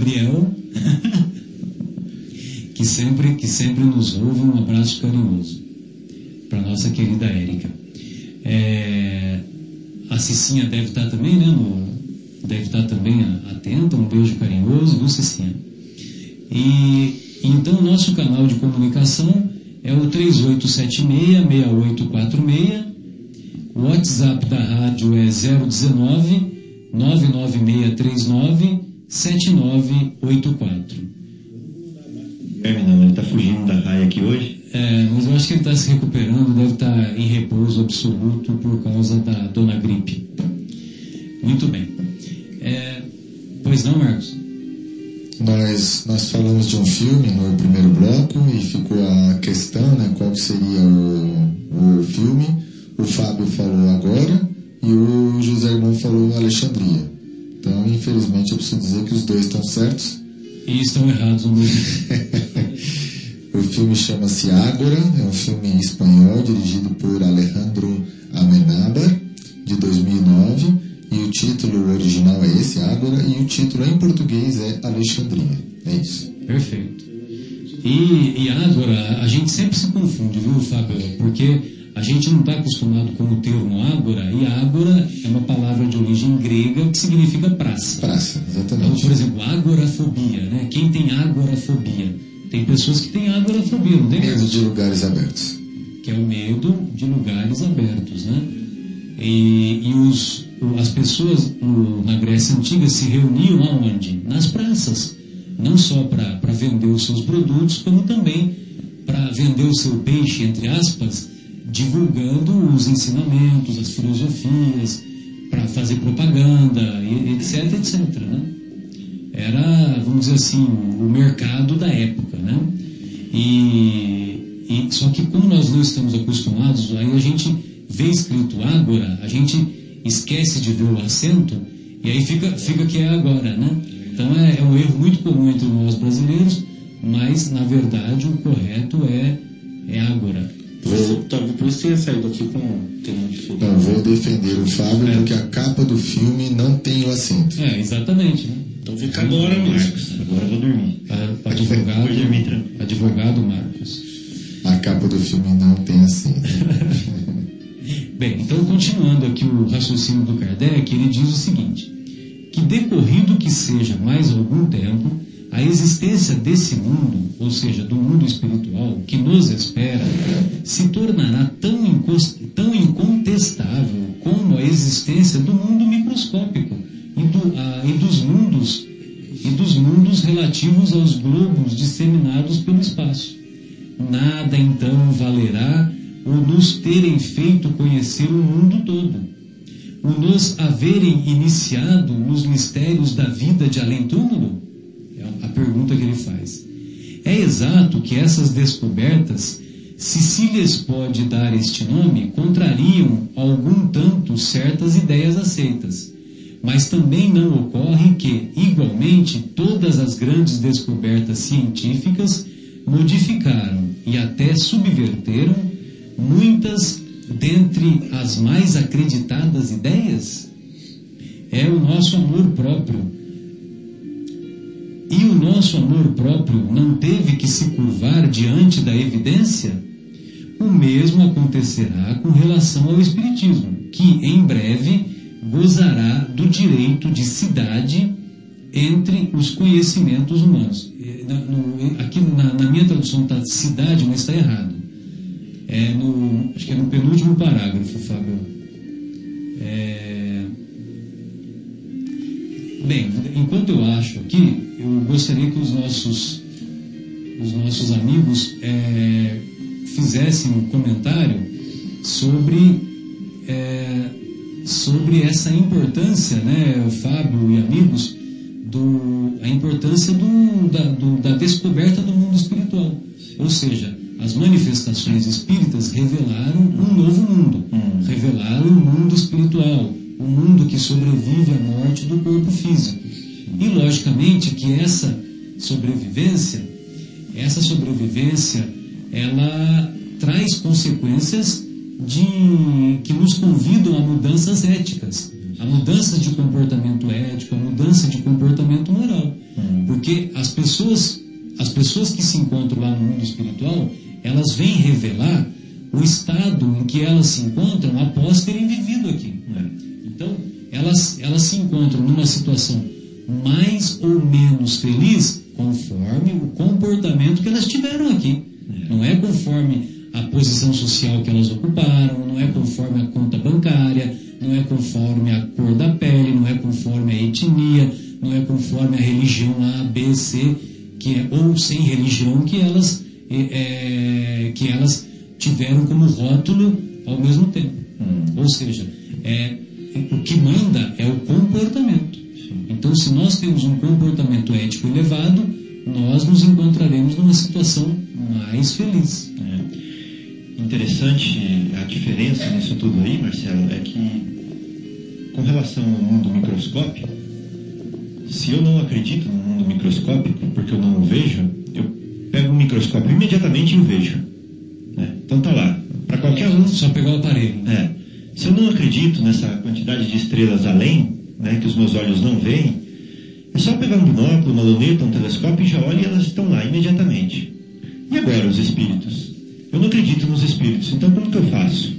Gabriel, *laughs* que sempre, que sempre nos ouve, um abraço carinhoso para nossa querida Érica. É, a Cicinha deve estar também, né? No, deve estar também atenta, um beijo carinhoso, viu, Cicinha? E então nosso canal de comunicação é o 3876-6846. O WhatsApp da rádio é 019 99639 7984. Guilherme não, ele está fugindo da raia aqui hoje. É, mas eu acho que ele está se recuperando, deve estar em repouso absoluto por causa da dona gripe. Muito bem. É, pois não, Marcos? Nós, nós falamos de um filme no primeiro bloco e ficou a questão, né, qual seria o, o filme. O Fábio falou agora e o José Irmão falou Alexandria. Então, infelizmente, eu preciso dizer que os dois estão certos. E estão errados no *laughs* o filme chama-se Ágora, é um filme espanhol dirigido por Alejandro Amenábar, de 2009. E o título original é esse, Ágora, e o título em português é Alexandria. É isso. Perfeito. E, e Ágora, a gente sempre se confunde, viu, Fábio? Porque a gente não está acostumado com o termo ágora, e ágora é uma palavra de origem grega que significa praça. Praça, exatamente. Então, por exemplo, agorafobia, né? Quem tem agorafobia? Tem pessoas que têm agorafobia, não tem? Medo de lugares abertos. Que é o medo de lugares abertos, né? E, e os, as pessoas na Grécia Antiga se reuniam aonde? Nas praças. Não só para vender os seus produtos, como também para vender o seu peixe, entre aspas, divulgando os ensinamentos, as filosofias, para fazer propaganda, etc, etc. Né? Era, vamos dizer assim, o mercado da época. Né? E, e, só que como nós não estamos acostumados, aí a gente vê escrito agora, a gente esquece de ver o acento e aí fica, fica que é agora. Né? Então é, é um erro muito comum entre nós brasileiros, mas na verdade o correto é, é agora. Vou, tá, por isso tinha saído aqui com Não, vou defender o Fábio é. porque a capa do filme não tem o acento. É, exatamente. Né? Então fica agora, Marcos. Agora eu vou dormir. Advogado, vou dormir, advogado Marcos. A capa do filme não tem acento. *laughs* Bem, então continuando aqui o raciocínio do Kardec, ele diz o seguinte: que decorrido que seja mais algum tempo, a existência desse mundo, ou seja, do mundo espiritual que nos espera, se tornará tão, tão incontestável como a existência do mundo microscópico e, do, a, e dos mundos e dos mundos relativos aos globos disseminados pelo espaço. Nada então valerá o nos terem feito conhecer o mundo todo, o nos haverem iniciado nos mistérios da vida de além-túmulo, a pergunta que ele faz. É exato que essas descobertas, se se lhes pode dar este nome, contrariam algum tanto certas ideias aceitas. Mas também não ocorre que, igualmente, todas as grandes descobertas científicas modificaram e até subverteram muitas dentre as mais acreditadas ideias? É o nosso amor próprio e o nosso amor próprio não teve que se curvar diante da evidência? O mesmo acontecerá com relação ao Espiritismo, que em breve gozará do direito de cidade entre os conhecimentos humanos. Aqui na, minha tradução está cidade, mas está errado. É no, acho que é no penúltimo parágrafo, Fábio. É... Bem, enquanto eu acho aqui, eu gostaria que os nossos, os nossos amigos é, fizessem um comentário sobre, é, sobre essa importância, né, Fábio e amigos, do, a importância do, da, do, da descoberta do mundo espiritual. Ou seja, as manifestações espíritas revelaram um novo mundo, hum. revelaram o mundo espiritual, o mundo que sobrevive à morte do corpo físico. E logicamente que essa sobrevivência, essa sobrevivência, ela traz consequências de, que nos convidam a mudanças éticas. a mudança de comportamento ético, a mudança de comportamento moral. Porque as pessoas, as pessoas que se encontram lá no mundo espiritual, elas vêm revelar o estado em que elas se encontram após terem vivido aqui. Então, elas, elas se encontram numa situação mais ou menos feliz conforme o comportamento que elas tiveram aqui. Não é conforme a posição social que elas ocuparam, não é conforme a conta bancária, não é conforme a cor da pele, não é conforme a etnia, não é conforme a religião A, B, C, que é, ou sem religião que elas, é, que elas tiveram como rótulo ao mesmo tempo. Ou seja, é, o que manda é o comportamento. Então, se nós temos um comportamento ético elevado, nós nos encontraremos numa situação mais feliz. É. Interessante a diferença nisso tudo aí, Marcelo, é que com relação ao mundo microscópico, se eu não acredito no mundo microscópico, porque eu não o vejo, eu pego o microscópio imediatamente e o vejo. né? Então tá lá. Para qualquer um, Só pegar o aparelho. né? é. Se eu não acredito nessa quantidade de estrelas além, né, que os meus olhos não veem, é só pegar um binóculo, uma luneta, um telescópio e já olha e elas estão lá imediatamente. E agora os espíritos? Eu não acredito nos espíritos, então como que eu faço?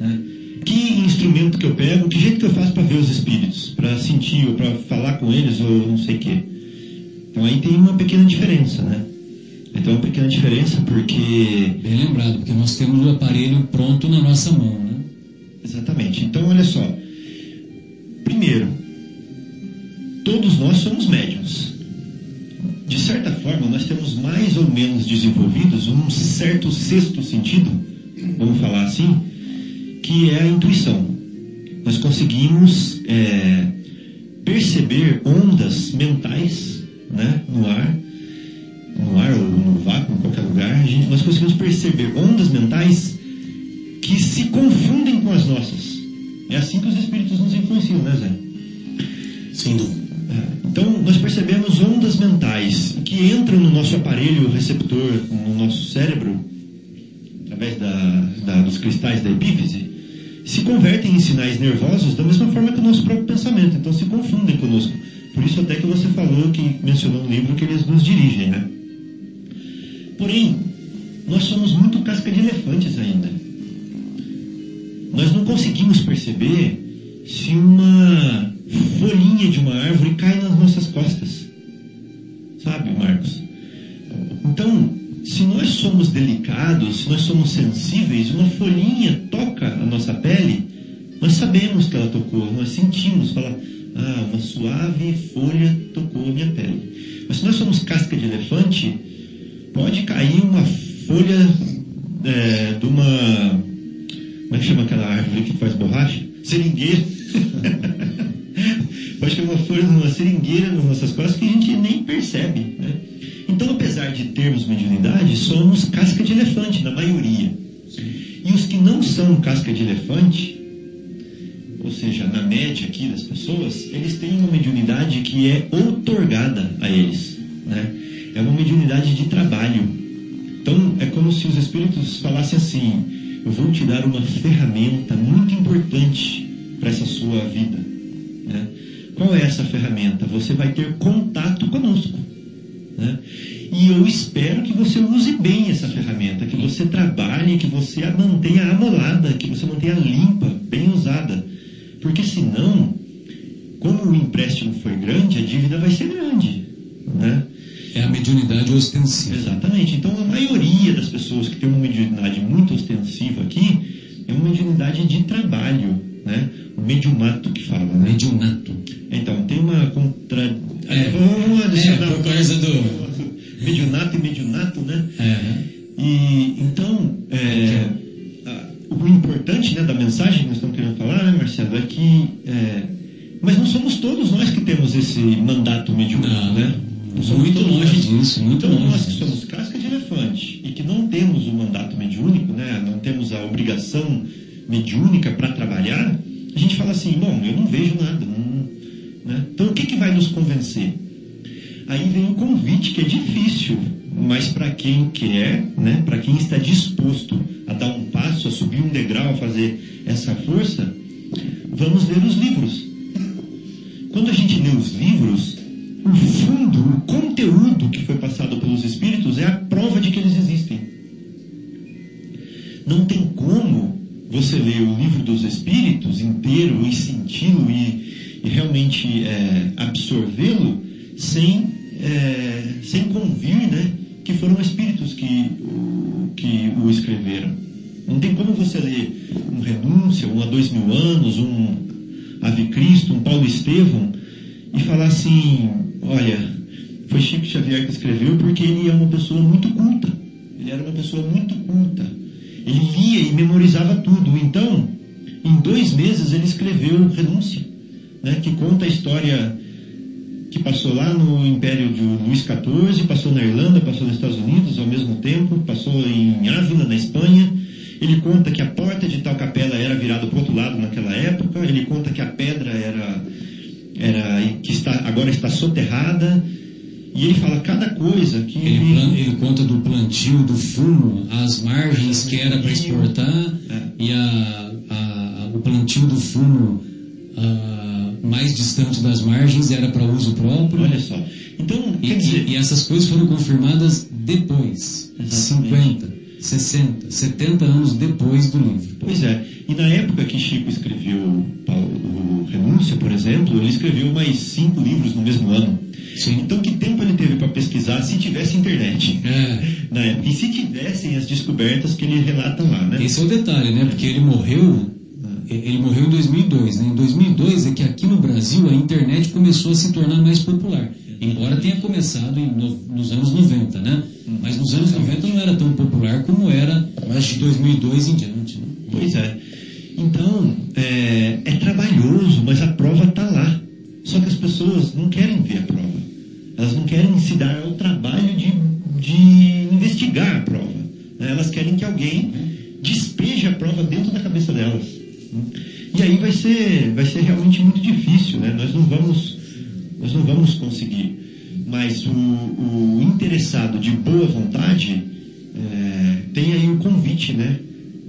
Né? Que instrumento que eu pego, que jeito que eu faço para ver os espíritos? Para sentir ou para falar com eles ou não sei o quê? Então aí tem uma pequena diferença, né? Então é uma pequena diferença porque Bem lembrado, porque nós temos o aparelho pronto na nossa mão, né? Exatamente. Então, olha só. Primeiro, todos nós somos médiums. De certa forma, nós temos mais ou menos desenvolvidos um certo sexto sentido, vamos falar assim, que é a intuição. Nós conseguimos é, perceber ondas mentais né, no ar, no ar ou no vácuo, em qualquer lugar. Gente- nós conseguimos perceber ondas mentais que se confundem com as nossas. É assim que os espíritos nos influenciam, né, Zé? Sem dúvida. É. Então, nós percebemos ondas mentais que entram no nosso aparelho receptor, no nosso cérebro, através da, da- dos cristais da epífise, se convertem em sinais nervosos da mesma forma que o nosso próprio pensamento. Então, se confundem conosco. Por isso, até que você falou, que mencionou no livro, que eles nos dirigem, né? Porém, nós somos muito casca de elefantes ainda. Nós não conseguimos perceber se uma folhinha de uma árvore cai nas nossas costas. Sabe, Marcos? Então, se nós somos delicados, se nós somos sensíveis, uma folhinha toca a nossa pele, nós sabemos que ela tocou, nós sentimos, fala, ah, uma suave folha tocou a minha pele. Mas se nós somos casca de elefante, pode cair uma folha é, de uma. Como é que chama aquela árvore que faz borracha? Seringueira. *laughs* pode cair uma folha de uma seringueira nas nossas costas que a gente nem percebe. Né? Então, apesar de termos mediunidade, somos casca de elefante, na maioria. E os que não são casca de elefante, ou seja, na média aqui das pessoas, eles têm uma mediunidade que é outorgada a eles. Né? É uma mediunidade de trabalho. Então, é como se os espíritos falassem assim: Eu vou te dar uma ferramenta muito importante para essa sua vida. Né? Qual é essa ferramenta? Você vai ter contato conosco. Né? E eu espero que você use bem essa ferramenta, que você trabalhe, que você a mantenha amolada, que você mantenha limpa, bem usada. Porque senão, como o empréstimo foi grande, a dívida vai ser grande. Né? É a mediunidade ostensiva. Exatamente. Então, a maioria das pessoas que tem uma mediunidade muito ostensiva aqui é uma mediunidade de trabalho, né? Mediumato que fala, né? Mediunato. Então, tem uma contra... É. Vamos É, causa do. mediunato e mediunato, né? É, E então, é, a- o importante né, da mensagem que nós estamos querendo falar, né, Marcelo, é que. é, mas não somos todos nós que temos esse mandato mediúnico, né? Muito longe nós. disso, muito então, longe nós que somos casca de elefante e que não temos o mandato mediúnico, né, não temos a obrigação mediúnica para trabalhar, a gente fala assim: bom, eu não vejo nada. não- né? Então, o que, que vai nos convencer? Aí vem o convite que é difícil, mas para quem quer, né, para quem está disposto a dar um passo, a subir um degrau, a fazer essa força, vamos ler os livros. Quando a gente lê os livros, o fundo, o conteúdo que foi passado pelos Espíritos é a prova de que eles existem. Não tem como você ler o livro dos Espíritos inteiro e senti-lo e, e realmente é, absorvê-lo sem, é, sem convir né, que foram Espíritos que o, que o escreveram. Não tem como você ler um Renúncia, um Há Dois Mil Anos, um Ave Cristo, um Paulo Estevão e falar assim, olha, foi Chico Xavier que escreveu porque ele é uma pessoa muito culta. Ele era uma pessoa muito culta. Ele lia e memorizava tudo. Então, em dois meses ele escreveu Renúncia, né, que conta a história que passou lá no Império de Luís XIV, passou na Irlanda, passou nos Estados Unidos ao mesmo tempo, passou em Ávila, na Espanha. Ele conta que a porta de tal capela era virada para o outro lado naquela época. Ele conta que a pedra era, era que está, agora está soterrada. E ele fala cada coisa que Ele, plan- ele conta do plantio do fumo, as margens que era para exportar É. e a, a- o plantio do fumo ah, mais distante das margens era para uso próprio. Olha só. Então, E, dizer, e essas coisas foram confirmadas depois, Exatamente. 50, 60, 70 anos depois do livro. Pois é. E na época que Chico escreveu o Renúncia, por exemplo, ele escreveu mais cinco livros no mesmo ano. Sim. Então, que tempo ele teve para pesquisar se tivesse internet? É, Na época? E se tivessem as descobertas que ele relata lá, né? esse é o detalhe, né? Porque ele morreu, ele morreu em 2002, né? Em 2002 é que aqui no Brasil a internet começou a se tornar mais popular. Embora tenha começado em no- nos anos 90, né? Mas nos anos 90 não era tão popular como era de 2002 em diante. Né? Pois é. Então, é, é trabalhoso, mas a prova está lá. Só que as pessoas não querem ver a prova. Elas não querem se dar ao trabalho de, de investigar a prova. né? Elas querem que alguém despeje a prova dentro da cabeça delas. E aí vai ser, vai ser realmente muito difícil, né? Nós não vamos, nós não vamos conseguir. Mas o, o interessado de boa vontade é, tem aí o convite, né?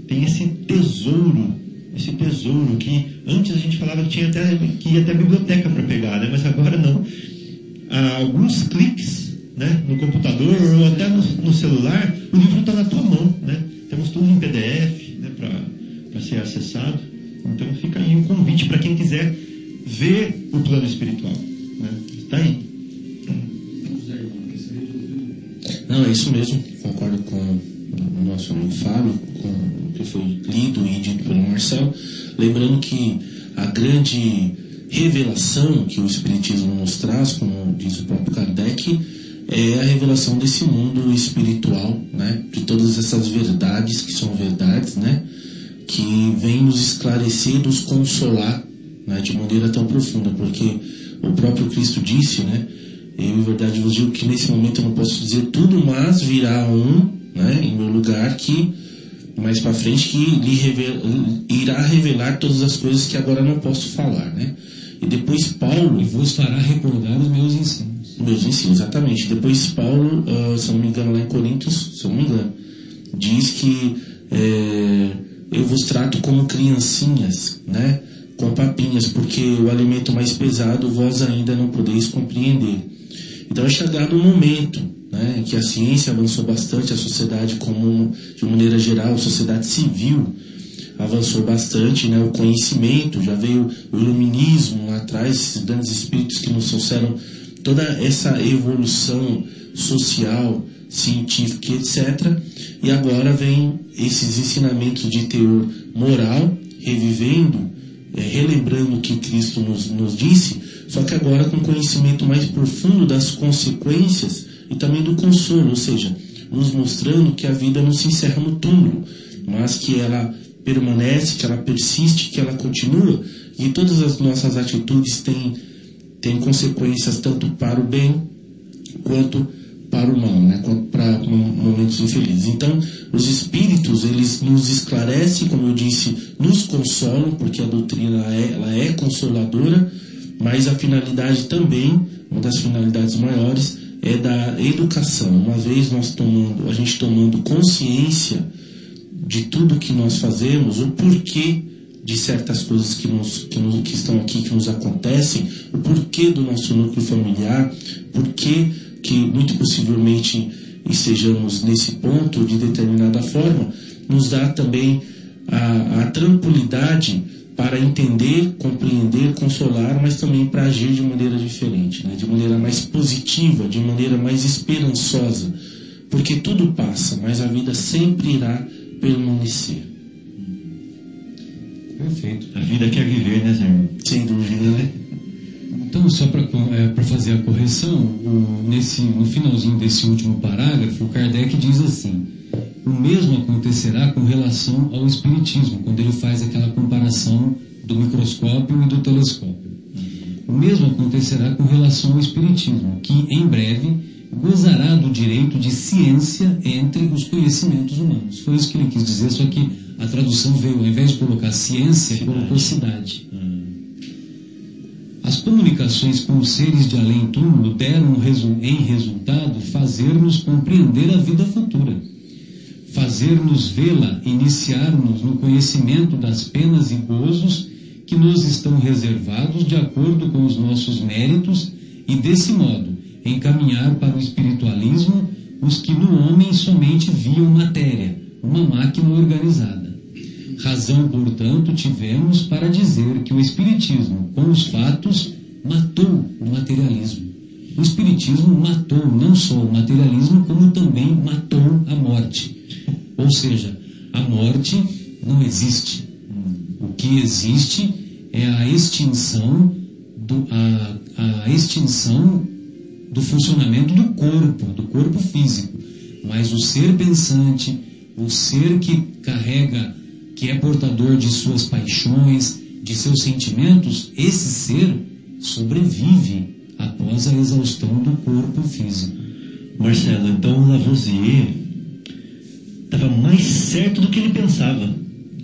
Tem esse tesouro, esse tesouro que antes a gente falava que tinha até que ia até a biblioteca para pegar, né? Mas agora não. Há alguns cliques, né? No computador ou até no, no celular, o livro está na tua mão, né? Temos tudo em PDF, né? Para ser acessado. Então fica aí um convite para quem quiser ver o plano espiritual, né? Está aí. Não, é isso mesmo. Concordo com o nosso amigo Fábio, com o que foi lido e dito pelo Marcel. Lembrando que a grande revelação que o Espiritismo nos traz, como diz o próprio Kardec, é a revelação desse mundo espiritual, né? De todas essas verdades que são verdades, né? Que vem nos esclarecer, nos consolar, né? De maneira tão profunda, porque o próprio Cristo disse, né? Eu, em verdade, vos digo que nesse momento eu não posso dizer tudo, mas virá um, né, em meu lugar, que mais para frente que lhe irá revelar todas as coisas que agora não posso falar, né? E depois Paulo, E vos fará recordar os meus ensinos. meus ensinos, exatamente. Depois Paulo, ah, se não me engano, lá em Coríntios, se não me engano, diz que é, eu vos trato como criancinhas, né? Com papinhas, porque o alimento mais pesado vós ainda não podeis compreender. Então é chegado um momento né, em que a ciência avançou bastante, a sociedade como de maneira geral, a sociedade civil avançou bastante, né, o conhecimento, já veio o iluminismo lá atrás, esses grandes espíritos que nos trouxeram toda essa evolução social, científica, etc. E agora vem esses ensinamentos de teor moral, revivendo, eh, relembrando o que Cristo nos, nos disse, só que agora com conhecimento mais profundo das consequências e também do consolo, ou seja, nos mostrando que a vida não se encerra no túmulo, mas que ela permanece, que ela persiste, que ela continua, e todas as nossas atitudes têm, têm consequências tanto para o bem quanto para o mal, né? para momentos infelizes. Então, os espíritos, eles nos esclarecem, como eu disse, nos consolam, porque a doutrina é, ela é consoladora, mas a finalidade também, uma das finalidades maiores, é da educação. Uma vez nós tomando, a gente tomando consciência de tudo que nós fazemos, o porquê de certas coisas que, nos, que, nos, que estão aqui, que nos acontecem, o porquê do nosso núcleo familiar, porquê que muito possivelmente estejamos nesse ponto de determinada forma, nos dá também a, a tranquilidade para entender, compreender, consolar, mas também para agir de maneira diferente, né? de maneira mais positiva, de maneira mais esperançosa. Porque tudo passa, mas a vida sempre irá permanecer. Perfeito. A vida quer viver, né, Zé? irmão? Sem dúvida, né? Então, só para é, fazer a correção, o, nesse, no finalzinho desse último parágrafo, o Kardec diz assim: o mesmo acontecerá com relação ao Espiritismo, quando ele faz aquela comparação do microscópio e do telescópio. O mesmo acontecerá com relação ao Espiritismo, que em breve gozará do direito de ciência entre os conhecimentos humanos. Foi isso que ele quis dizer, só que a tradução veio, ao invés de colocar ciência, colocou cidade. As comunicações com os seres de além-túmulo deram em resultado fazer-nos compreender a vida futura, fazer-nos vê-la, iniciar-nos no conhecimento das penas e gozos que nos estão reservados de acordo com os nossos méritos e, desse modo, encaminhar para o espiritualismo os que no homem somente viam matéria, uma máquina organizada. Razão, portanto, tivemos para dizer que o Espiritismo, com os fatos, matou o materialismo. O Espiritismo matou não só o materialismo, como também matou a morte. Ou seja, a morte não existe. O que existe é a extinção do, a, a extinção do funcionamento do corpo, do corpo físico. Mas o ser pensante, o ser que carrega que é portador de suas paixões, de seus sentimentos, esse ser sobrevive após a exaustão do corpo físico. Marcelo, então Lavoisier estava mais certo do que ele pensava.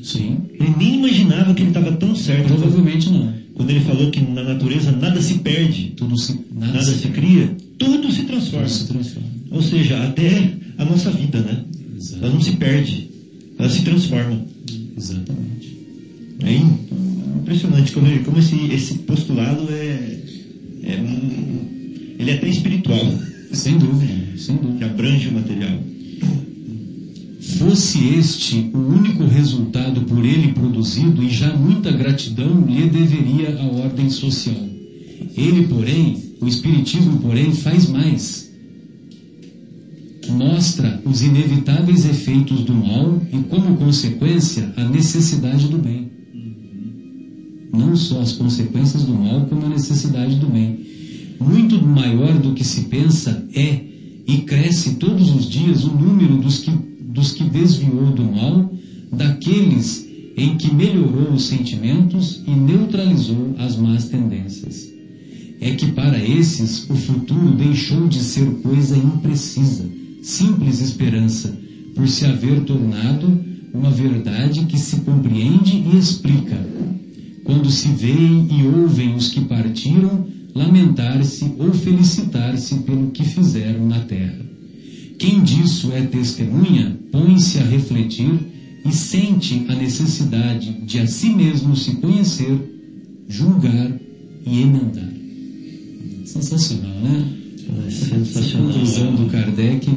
Sim. Ele nem imaginava que ele estava tão certo. Provavelmente não. Quando ele falou que na natureza nada se perde, Tudo se, nada, nada se cria, tudo se transforma. tudo se transforma. Ou seja, até a nossa vida, né? Exato. Ela não se perde, ela se transforma. Exatamente. É impressionante como, como esse, esse postulado é, é um, ele é até espiritual, Sem dúvida, sem dúvida. que abrange o material. Fosse este o único resultado por ele produzido, e já muita gratidão lhe deveria a ordem social. Ele, porém, o Espiritismo, porém, faz mais. Mostra os inevitáveis efeitos do mal e, como consequência, a necessidade do bem. Não só as consequências do mal, como a necessidade do bem. Muito maior do que se pensa é e cresce todos os dias o número dos que, dos que desviou do mal, daqueles em que melhorou os sentimentos e neutralizou as más tendências. É que para esses o futuro deixou de ser coisa imprecisa, simples esperança, por se haver tornado uma verdade que se compreende e explica. Quando se veem e ouvem os que partiram lamentar-se ou felicitar-se pelo que fizeram na terra. Quem disso é testemunha, põe-se a refletir e sente a necessidade de a si mesmo se conhecer, julgar e emendar. Sensacional, né? É Essa conclusão sensacional. do Kardec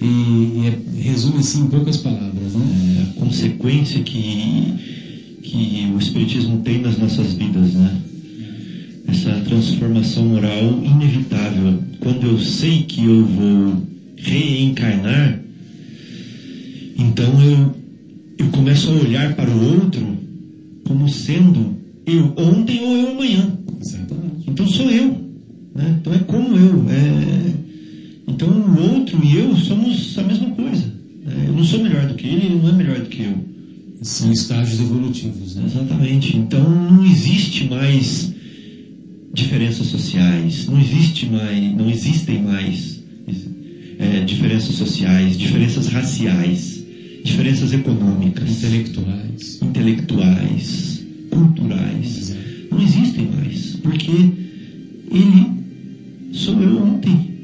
e, e é- resume assim em poucas palavras, né? É a consequência que, que o Espiritismo tem nas nossas vidas, né? Essa transformação moral inevitável. Quando eu sei que eu vou reencarnar, então eu, eu começo a olhar para o outro como sendo eu ontem ou eu amanhã. Exatamente. Então sou eu. Né? Então é como eu. É... Então o outro e eu somos a mesma coisa. né? Eu não sou melhor do que ele, ele não é melhor do que eu. São estágios evolutivos, né? Exatamente. Então não existe mais diferenças sociais, não existe mais, não existem mais é, diferenças sociais, diferenças raciais, diferenças econômicas, Intelectuais. intelectuais, culturais. Não existem mais, porque ele sou eu ontem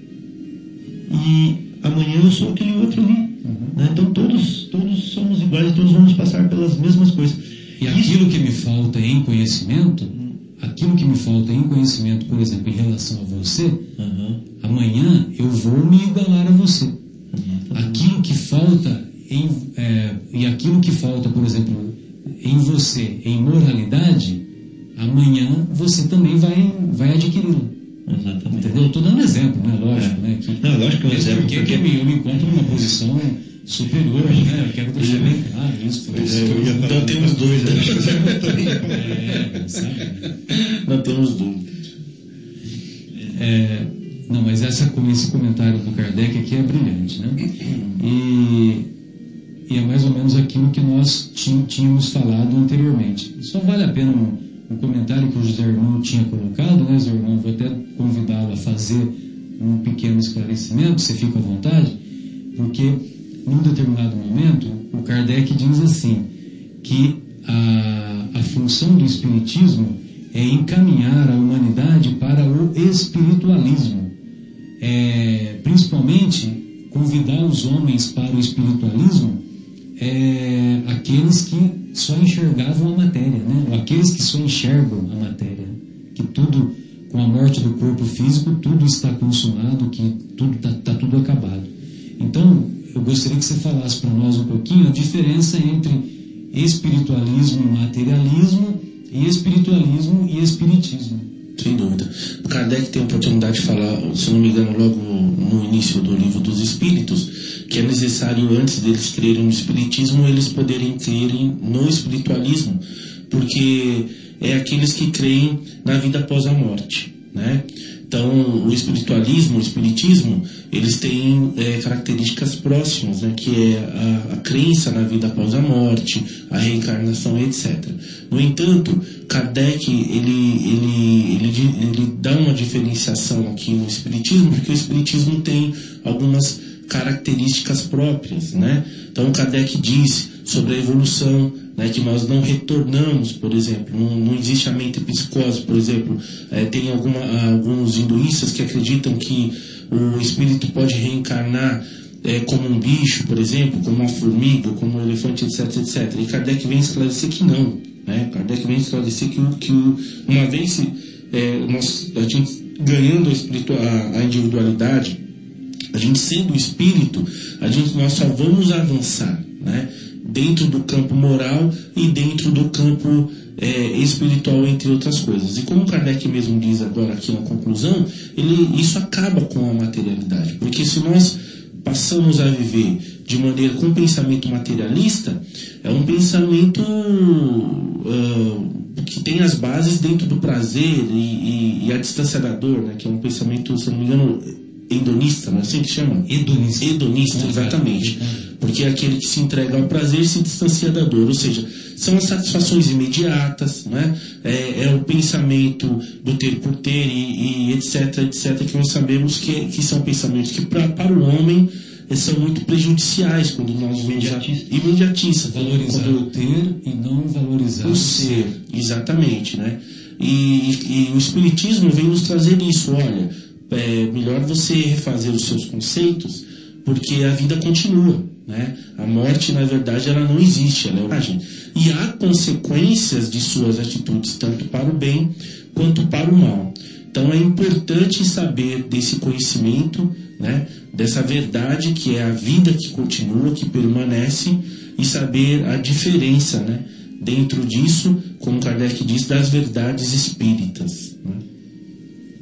e amanhã eu sou aquele outro ali. Uhum. né? Então todos, todos somos iguais, todos vamos passar pelas mesmas coisas. E aquilo que me falta em conhecimento, aquilo que me falta em conhecimento, por exemplo, em relação a você, Uhum. amanhã eu vou me igualar a você. Aquilo que falta em, é, e aquilo que falta, por exemplo, em você, em moralidade, amanhã você também vai, vai adquiri-lo. Exatamente. Entendeu? Estou dando exemplo, né? Lógico, né? Que, Não, lógico que é um exemplo, porque, porque- eu me- eu me encontro numa posição superior, né? Eu quero deixar bem claro isso. por isso. Então temos dois. *laughs* É, sabe? Não temos dúvida. É, não, mas essa, esse comentário do Kardec aqui é brilhante, né? E, e é mais ou menos aquilo que nós tínhamos falado anteriormente. Só vale a pena um, um comentário que o José Irmão tinha colocado, né, José Irmão? Vou até convidá-lo a fazer um pequeno esclarecimento, você fica à vontade, porque num determinado momento o Kardec diz assim, que a, a função do Espiritismo é encaminhar a humanidade para o espiritualismo. É, principalmente, convidar os homens para o espiritualismo é, aqueles que só enxergavam a matéria, né? ou aqueles que só enxergam a matéria. Que tudo, com a morte do corpo físico, tudo está consumado, que tudo está tá tudo acabado. Então, eu gostaria que você falasse para nós um pouquinho a diferença entre espiritualismo e materialismo e espiritualismo e espiritismo. Sem dúvida. Kardec tem a oportunidade de falar, se não me engano, logo no início do livro dos Espíritos, que é necessário, antes deles crerem no Espiritismo, eles poderem crerem no espiritualismo, porque é aqueles que creem na vida após a morte. Né? Então, o espiritualismo, o espiritismo, eles têm é, características próximas, né? que é a, a crença na vida após a morte, a reencarnação, etc. No entanto, Kardec ele, ele, ele, ele dá uma diferenciação aqui no espiritismo, porque o espiritismo tem algumas características próprias, né? Então Kardec diz sobre a evolução, né, que nós não retornamos, por exemplo, não, não existe a mente psicose, por exemplo, Eh, tem alguma, alguns hinduístas que acreditam que o espírito pode reencarnar eh, como um bicho, por exemplo, como uma formiga, como um elefante, etc, etc. E Kardec vem esclarecer que não, né? Kardec vem esclarecer que, o- que o- uma vez eh, nós, a gente ganhando a, espiritu- a- a individualidade, a gente sendo espírito, a gente, nós só vamos avançar, né? Dentro do campo moral e dentro do campo é, espiritual, entre outras coisas. E como Kardec mesmo diz agora aqui na conclusão, ele, isso acaba com a materialidade. Porque se nós passamos a viver de maneira com pensamento materialista, é um pensamento ah, que tem as bases dentro do prazer e, e, e a distância da dor, né? que é um pensamento, se não me engano, hedonista, não é assim que chama? Hedonista. Hedonista, exatamente. tá. Porque é aquele que se entrega ao prazer e se distancia da dor. Ou seja, são as satisfações imediatas, né? é, é o pensamento do ter por ter e, e etc, etc, que nós sabemos que, que são pensamentos que pra, para o homem são muito prejudiciais quando nós vemos a- Imediatista. imediatista. Valorizar Quando- o ter e não valorizar o ser, exatamente, né? E, e- e o Espiritismo vem nos trazer isso, olha, é melhor você refazer os seus conceitos, porque a vida continua, né? A morte, na verdade, ela não existe, ela é origem. E há consequências de suas atitudes, tanto para o bem quanto para o mal. Então é importante saber desse conhecimento, né, dessa verdade que é a vida que continua, que permanece, e saber a diferença né, dentro disso, como Kardec diz, das verdades espíritas.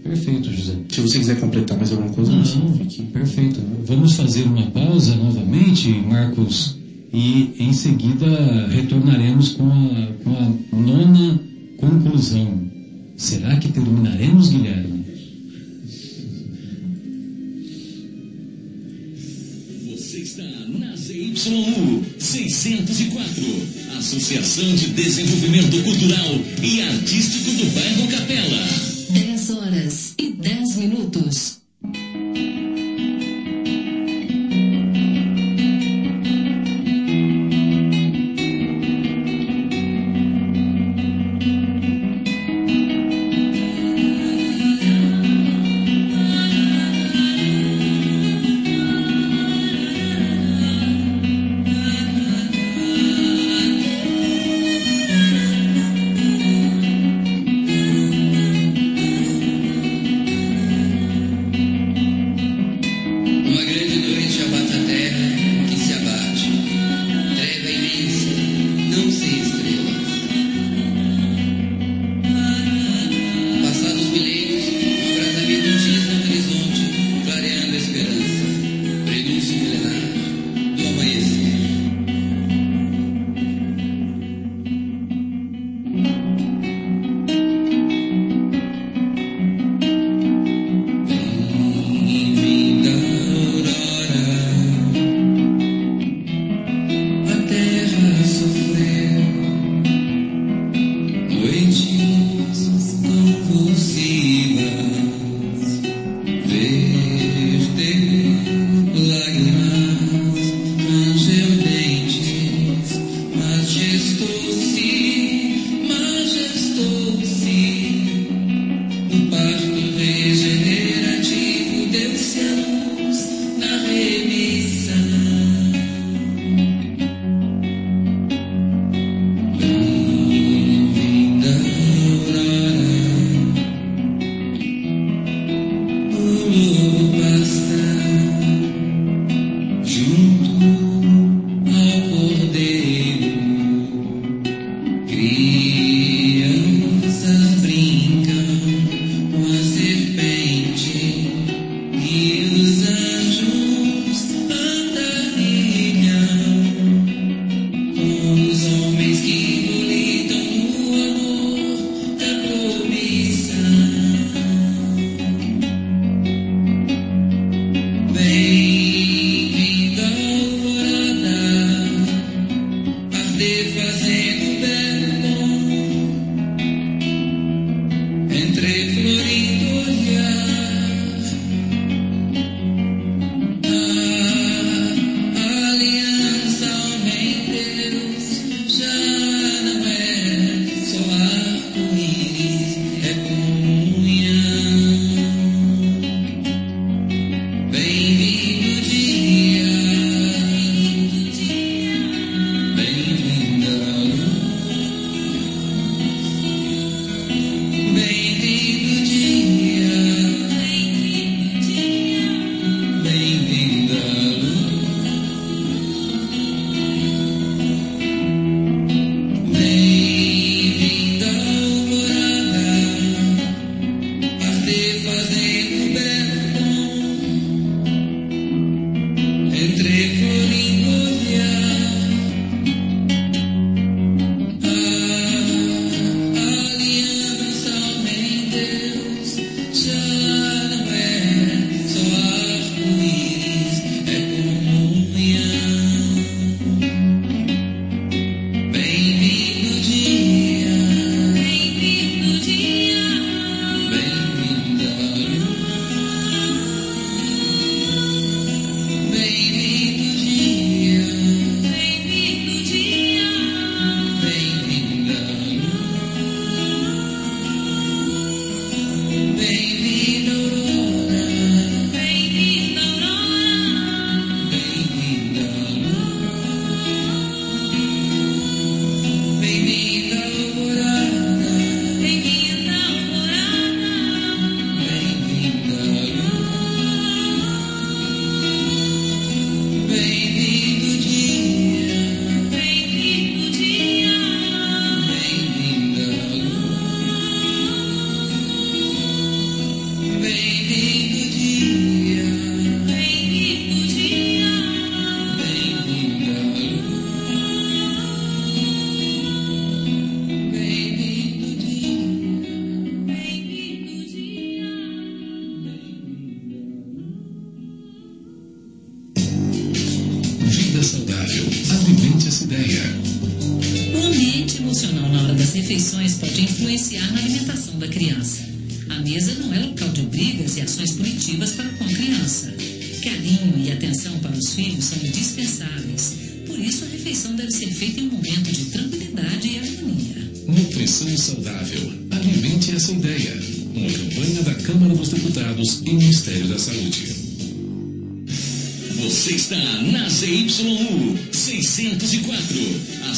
Perfeito, José. Se você quiser completar mais alguma coisa, você Não, fique. perfeito. Vamos fazer uma pausa novamente, Marcos, e em seguida retornaremos com a, com a nona conclusão. Será que terminaremos, Guilherme? Você está na ZYU 604, Associação de Desenvolvimento Cultural e Artístico do Bairro Capela. 10 horas e 10 minutos.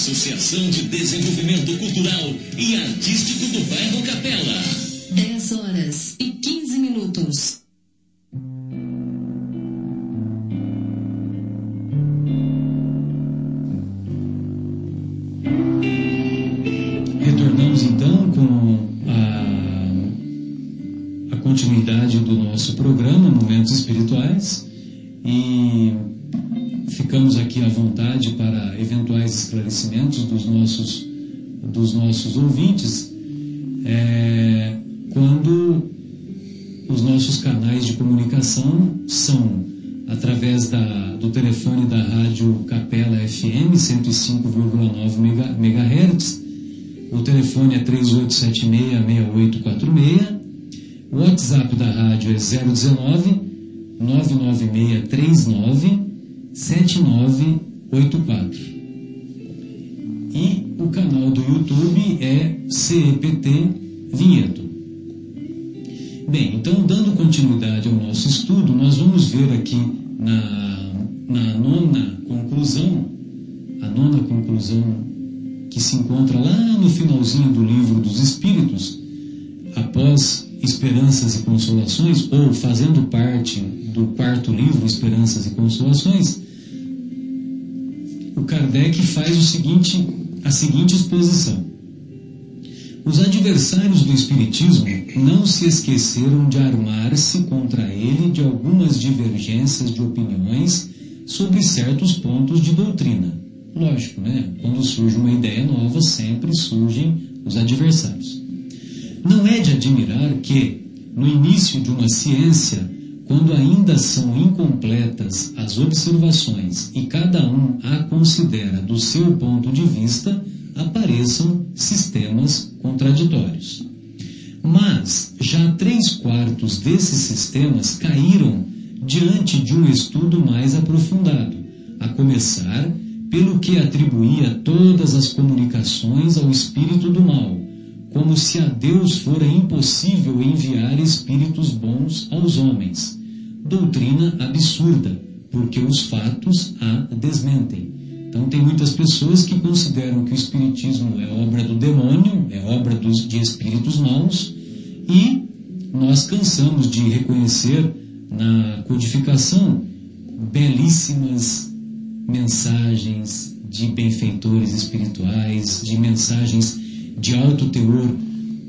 Associação de Desenvolvimento Cultural e Artístico dando continuidade ao nosso estudo, nós vamos ver aqui na, na nona conclusão, a nona conclusão que se encontra lá no finalzinho do livro dos Espíritos, após Esperanças e Consolações, ou fazendo parte do quarto livro, Esperanças e Consolações, o Kardec faz o seguinte, a seguinte exposição. Os adversários do Espiritismo não se esqueceram de armar-se contra ele de algumas divergências de opiniões sobre certos pontos de doutrina. Lógico, né? Quando surge uma ideia nova, sempre surgem os adversários. Não é de admirar que, no início de uma ciência, quando ainda são incompletas as observações e cada um a considera do seu ponto de vista, apareçam sistemas contraditórios. Mas já três quartos desses sistemas caíram diante de um estudo mais aprofundado, a começar pelo que atribuía todas as comunicações ao espírito do mal, como se a Deus fora impossível enviar espíritos bons aos homens. Doutrina absurda, porque os fatos a desmentem. Então, tem muitas pessoas que consideram que o Espiritismo é obra do demônio, é obra dos, de espíritos maus, e nós cansamos de reconhecer na codificação belíssimas mensagens de benfeitores espirituais, de mensagens de alto teor,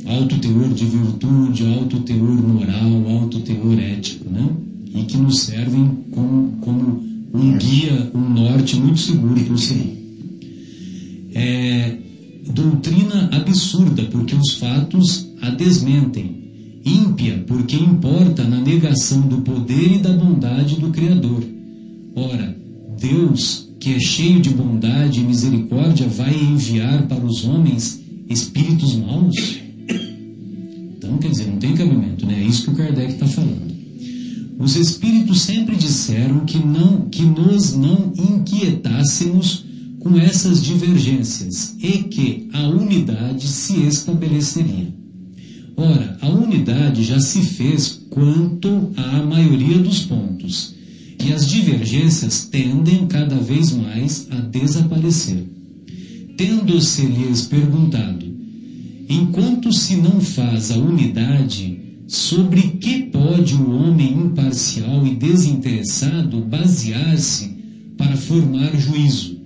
alto teor de virtude, alto teor moral, alto teor ético, né? E que nos servem como, como um guia, um norte muito seguro para o. É, doutrina absurda, porque os fatos a desmentem. Ímpia, porque importa na negação do poder e da bondade do Criador. Ora, Deus, que é cheio de bondade e misericórdia, vai enviar para os homens espíritos maus? Então, quer dizer, não tem cabimento, né? É isso que o Kardec está falando. Os espíritos sempre disseram que, não, que nos não inquietássemos com essas divergências e que a unidade se estabeleceria. Ora, a unidade já se fez quanto à maioria dos pontos, e as divergências tendem cada vez mais a desaparecer. Tendo-se-lhes perguntado, enquanto se não faz a unidade, sobre que pode o homem imparcial e desinteressado basear-se para formar juízo?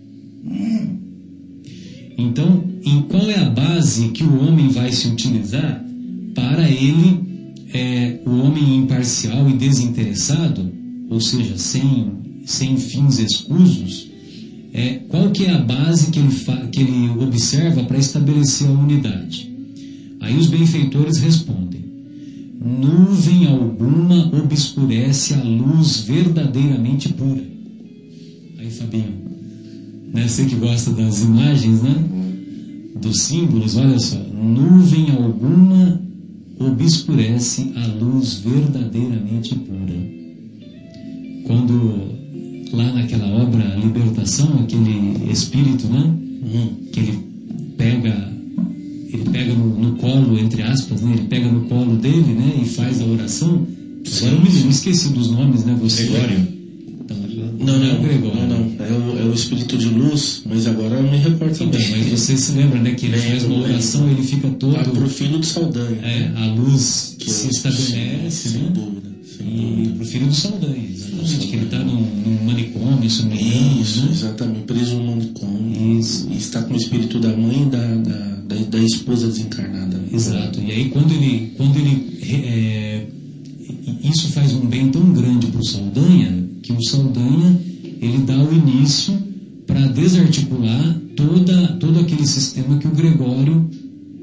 Então, em qual é a base que o homem vai se utilizar para ele, é, o homem imparcial e desinteressado, ou seja, sem, sem fins escusos, é, qual que é a base que ele, que ele observa para estabelecer a unidade? Aí os benfeitores respondem: nuvem alguma obscurece a luz verdadeiramente pura. Aí, Fabinho, né? Você que gosta das imagens, né? Dos símbolos, olha só. Nuvem alguma obscurece a luz verdadeiramente pura. Quando lá naquela obra Libertação, aquele espírito, né? Que ele pega, pega no, no colo, entre aspas, né? Ele pega no colo dele, né? E faz a oração. Agora eu me, me esqueci dos nomes, né? Você. Gregório. Não, Não é não, o Gregório. não, não. É o, é o espírito de luz, mas agora eu me recordo Então, também. mas você se lembra, né? Que ele *laughs* faz uma oração, ele fica todo. Ah, pro filho do Saldanha. É, a luz Que se é estabelece, Sem né? dúvida. Sem E dúvida. pro filho do Saldanha, exatamente. Que ele está num, num manicômio, se não me engano, Isso, né? exatamente. Preso no manicômio. Isso. E está com o espírito da mãe e da, da, da, esposa desencarnada. Exato. E aí quando ele, quando ele é, isso faz um bem tão grande para o Saldanha que o Saldanha ele dá o início para desarticular toda, todo aquele sistema que o Gregório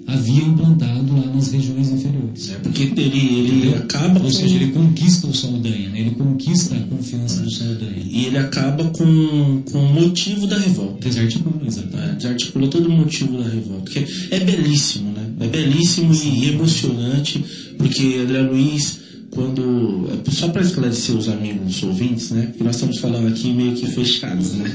havia implantado lá nas regiões inferiores. É porque ele, ele acaba Ou seja, ele conquista o Saldanha, né? ele conquista a confiança do Saldanha. e ele acaba com, com o motivo da revolta. Desarticula, exatamente. né? Desarticula todo o motivo da revolta. Que é belíssimo, né? É belíssimo e emocionante, porque André Luiz, quando. é Só para esclarecer os amigos ouvintes, né? Porque nós estamos falando aqui meio que fechados, né?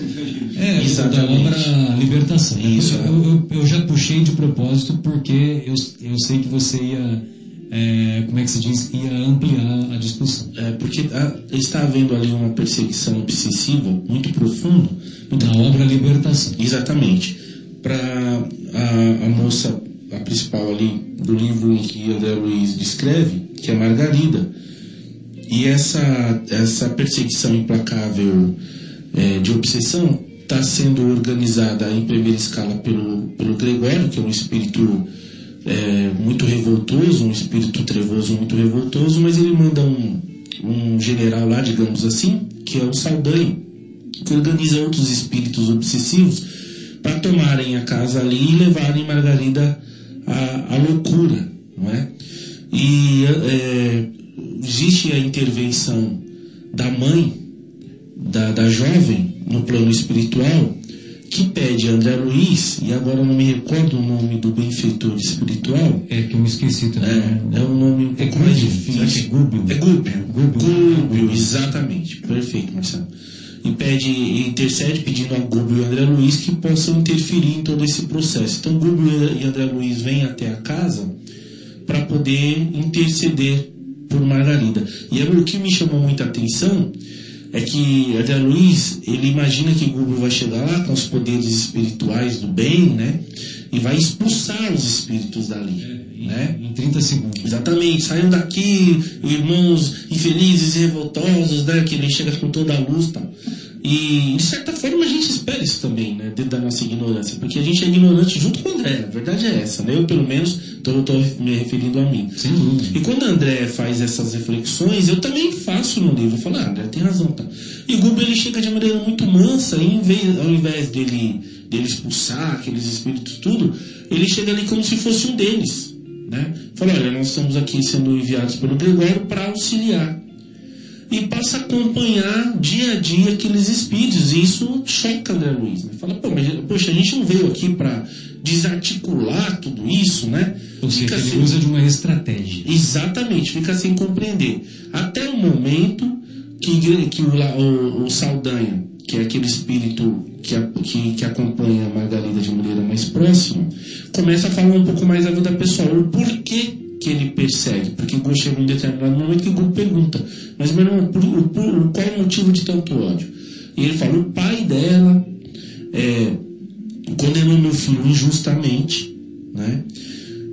É, Exatamente. da obra Libertação. né? Isso, eu, eu, eu já puxei de propósito porque eu, eu sei que você ia, é, como é que se diz, ia ampliar a discussão. É, porque ah, está havendo ali uma perseguição obsessiva muito profunda. Muito Na obra Libertação. Exatamente. Para a, a moça, a principal ali do livro em que André Luiz descreve, que é Margarida. E essa, essa perseguição implacável é, de obsessão está sendo organizada em primeira escala pelo, pelo Gregório, que é um espírito é, muito revoltoso, um espírito trevoso muito revoltoso, mas ele manda um, um general lá, digamos assim, que é o Saldanha, que organiza outros espíritos obsessivos para tomarem a casa ali e levarem Margarida à, à loucura, não é? E é, existe a intervenção da mãe da, da jovem no plano espiritual que pede a André Luiz, e agora eu não me recordo o nome do benfeitor espiritual, É que eu me esqueci também. é, é um nome É mais é difícil. Gúbio? É Gúbio. Gúbio. Gúbio, exatamente. Perfeito, Marcelo. E pede, e intercede pedindo a Gúbio e André Luiz que possam interferir em todo esse processo. Então Gúbio e André Luiz vêm até a casa para poder interceder por Margarida. E aí, o que me chamou muita atenção é que André Luiz, ele imagina que Gúbio vai chegar lá com os poderes espirituais do bem, né? E vai expulsar os espíritos dali, né? Em 30 segundos. Exatamente, saiam daqui, irmãos infelizes e revoltosos, né? Que ele chega com toda a luz e tal. E de certa forma a gente espera isso também, né? Dentro da nossa ignorância, porque a gente é ignorante junto com o André, a verdade é essa, né? Eu pelo menos estou me referindo a mim. Sem dúvida. E quando André faz essas reflexões, eu também faço no livro. Eu falo, ah, André tem razão, tá? E o Gubo ele chega de maneira muito mansa, e em vez, ao invés dele, dele expulsar aqueles espíritos tudo, ele chega ali como se fosse um deles, né? Fala, olha, nós estamos aqui sendo enviados pelo Gregório para auxiliar. E passa a acompanhar dia a dia aqueles espíritos, e isso choca André Luiz. Né? Fala, Pô, mas, poxa, a gente não veio aqui para desarticular tudo isso, né? Ou seja, ele assim- usa de uma estratégia. Exatamente, fica sem compreender. Até o momento que, que o, o, o Saldanha, que é aquele espírito que, a- que, que acompanha a Margarida de maneira mais próxima, começa a falar um pouco mais da vida pessoal. O porquê que ele persegue. Porque o Gol chega um determinado momento que o Gol pergunta, mas meu irmão, por- por- qual é o motivo de tanto ódio? E ele fala, o pai dela é, condenou meu filho injustamente, né?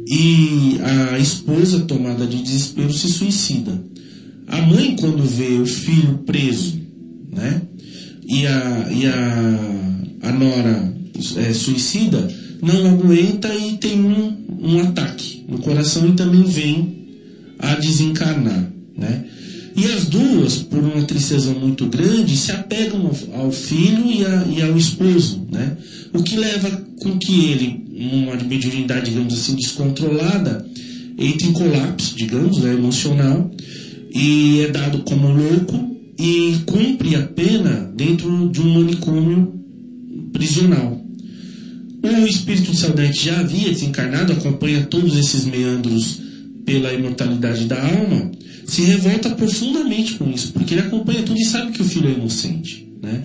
E a esposa, tomada de desespero, se suicida. A mãe, quando vê o filho preso, né? E a, e a, a nora é, suicida, não aguenta e tem um, um ataque no coração e também vem a desencarnar, né? E as duas, por uma tristeza muito grande, se apegam ao, filho e, a- e ao esposo, né? O que leva com que ele, numa mediunidade, digamos assim, descontrolada, entre em colapso, digamos, né, emocional, e é dado como louco e cumpre a pena dentro de um manicômio prisional. O espírito de que já havia desencarnado, acompanha todos esses meandros pela imortalidade da alma, se revolta profundamente com isso, porque ele acompanha tudo e sabe que o filho é inocente. Né?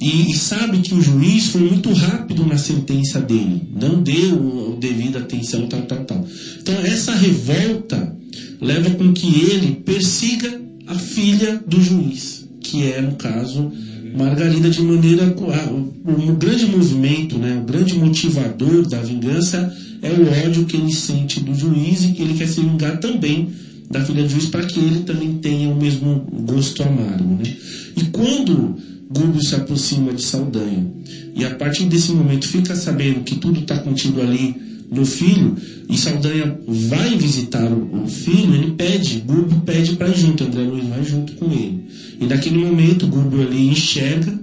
E, e sabe que o juiz foi muito rápido na sentença dele, não deu devida atenção, tal, tal, tal. Então, essa revolta leva com que ele persiga a filha do juiz, que é, no caso, Margarida, de maneira. O, o grande movimento, né, o grande motivador da vingança é o ódio que ele sente do juiz e que ele quer se vingar também da filha do juiz para que ele também tenha o mesmo gosto amargo. Né? E quando Gúlio se aproxima de Saldanha e a partir desse momento fica sabendo que tudo está contido ali no filho e Saldanha vai visitar o, filho, ele pede, Gúlio pede para ir junto, André Luiz vai junto com ele. E naquele momento Gúlio ali enxerga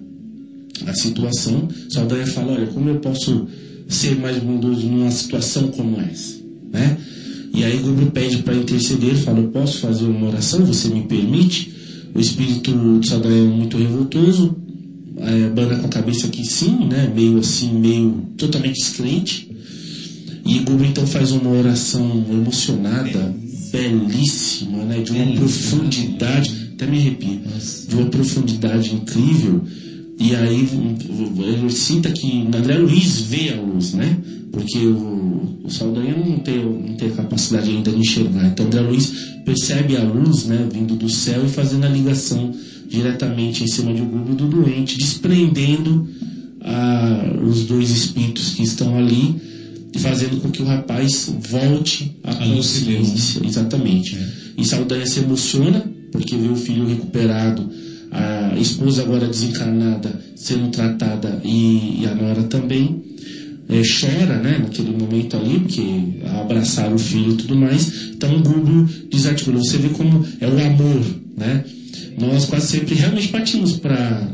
a situação, Saldanha fala, olha, como eu posso ser mais bondoso numa situação como essa, né? E aí Gúlio pede para interceder, fala, eu posso fazer uma oração, você me permite? O espírito de Saldanha é muito revoltoso, é, banda com a cabeça aqui sim, né? Meio assim, meio totalmente descrente. E Gúlio então faz uma oração emocionada, belíssima, né? De uma profundidade, até me arrepio, de uma profundidade incrível. E aí ele sinta que André Luiz vê a luz, né? Porque o, o Saldanha não tem, não tem a capacidade ainda de enxergar. Então André Luiz percebe a luz, né? Vindo do céu e fazendo a ligação diretamente em cima de Google do doente, desprendendo ah, os dois espíritos que estão ali e fazendo com que o rapaz volte à a consciência. Exatamente. É. E Saldanha se emociona porque vê o filho recuperado a esposa agora desencarnada sendo tratada e, e a nora também é, chora né, naquele momento ali, porque abraçaram o filho e tudo mais. Então o Google desarticula. Você vê como é o amor. Né? Nós quase sempre realmente partimos para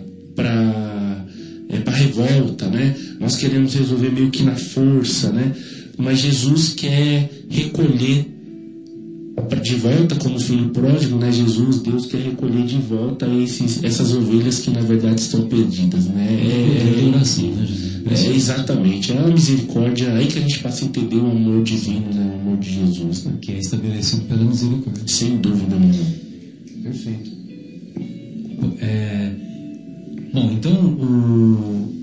é, para revolta, né? Nós queremos resolver meio que na força, né? Mas Jesus quer recolher de volta como filho pródigo, né? Jesus, Deus quer recolher de volta esses, essas ovelhas que na verdade estão perdidas, né? É, é, oração, né, Jesus? É, exatamente, é a misericórdia, aí que a gente passa a entender o amor divino, né? O amor de Jesus, né? Que é estabelecido pela misericórdia. Sem dúvida nenhuma. Perfeito. É, bom, então o,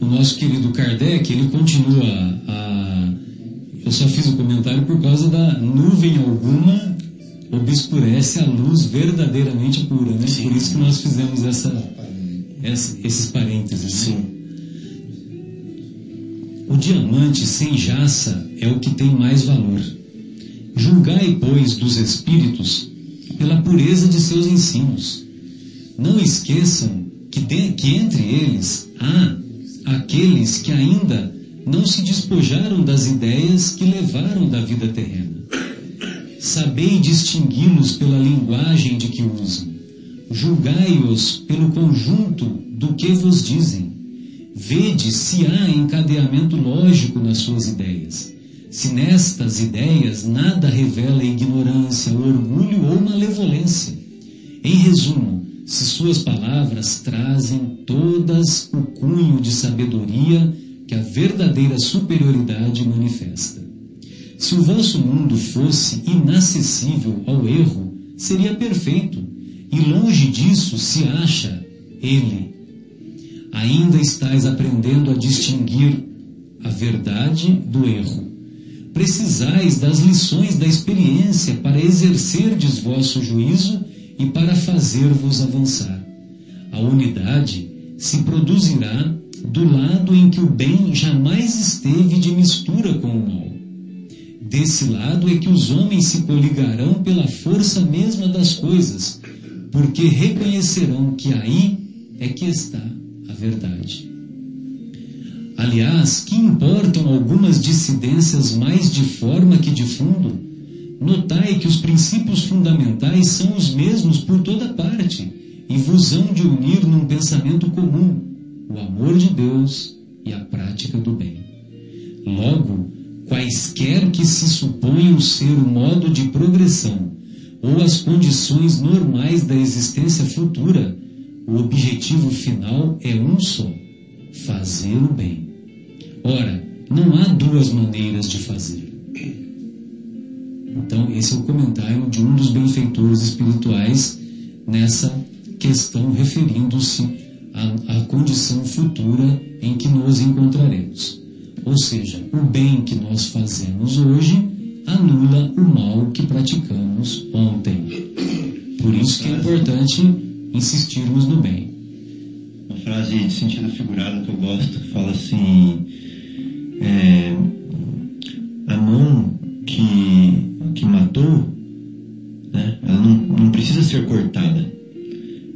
o nosso querido Kardec, ele continua a eu só fiz o comentário por causa da nuvem alguma obscurece a luz verdadeiramente pura, né? Sim. Por isso que nós fizemos essa, essa esses parênteses. Sim. O diamante sem jaça é o que tem mais valor. Julgai, pois, dos espíritos pela pureza de seus ensinos. Não esqueçam que, de, que entre eles há aqueles que ainda não se despojaram das ideias que levaram da vida terrena. Sabei distingui-los pela linguagem de que usam. Julgai-os pelo conjunto do que vos dizem. Vede se há encadeamento lógico nas suas ideias. Se nestas ideias nada revela ignorância, orgulho ou malevolência. Em resumo, se suas palavras trazem todas o cunho de sabedoria que a verdadeira superioridade manifesta. Se o vosso mundo fosse inacessível ao erro, seria perfeito, e longe disso se acha ele. Ainda estáis aprendendo a distinguir a verdade do erro. Precisais das lições da experiência para exercerdes vosso juízo e para fazer-vos avançar. A unidade se produzirá do lado em que o bem jamais esteve de mistura com o mal. Desse lado é que os homens se coligarão pela força mesma das coisas, porque reconhecerão que aí é que está a verdade. Aliás, que importam algumas dissidências mais de forma que de fundo? Notai que os princípios fundamentais são os mesmos por toda parte e vos hão de unir num pensamento comum o amor de Deus e a prática do bem. Logo, quaisquer que se suponham ser o modo de progressão ou as condições normais da existência futura, o objetivo final é um só: fazer o bem. Ora, não há duas maneiras de fazer. Então, esse é o comentário de um dos benfeitores espirituais nessa questão referindo-se à, à condição futura em que nos encontraremos. Ou seja, o bem que nós fazemos hoje anula o mal que praticamos ontem. Por isso que é importante insistirmos no bem. Uma frase de sentido figurado que eu gosto fala assim: é, a mão que, que matou, né, ela não, não precisa ser cortada.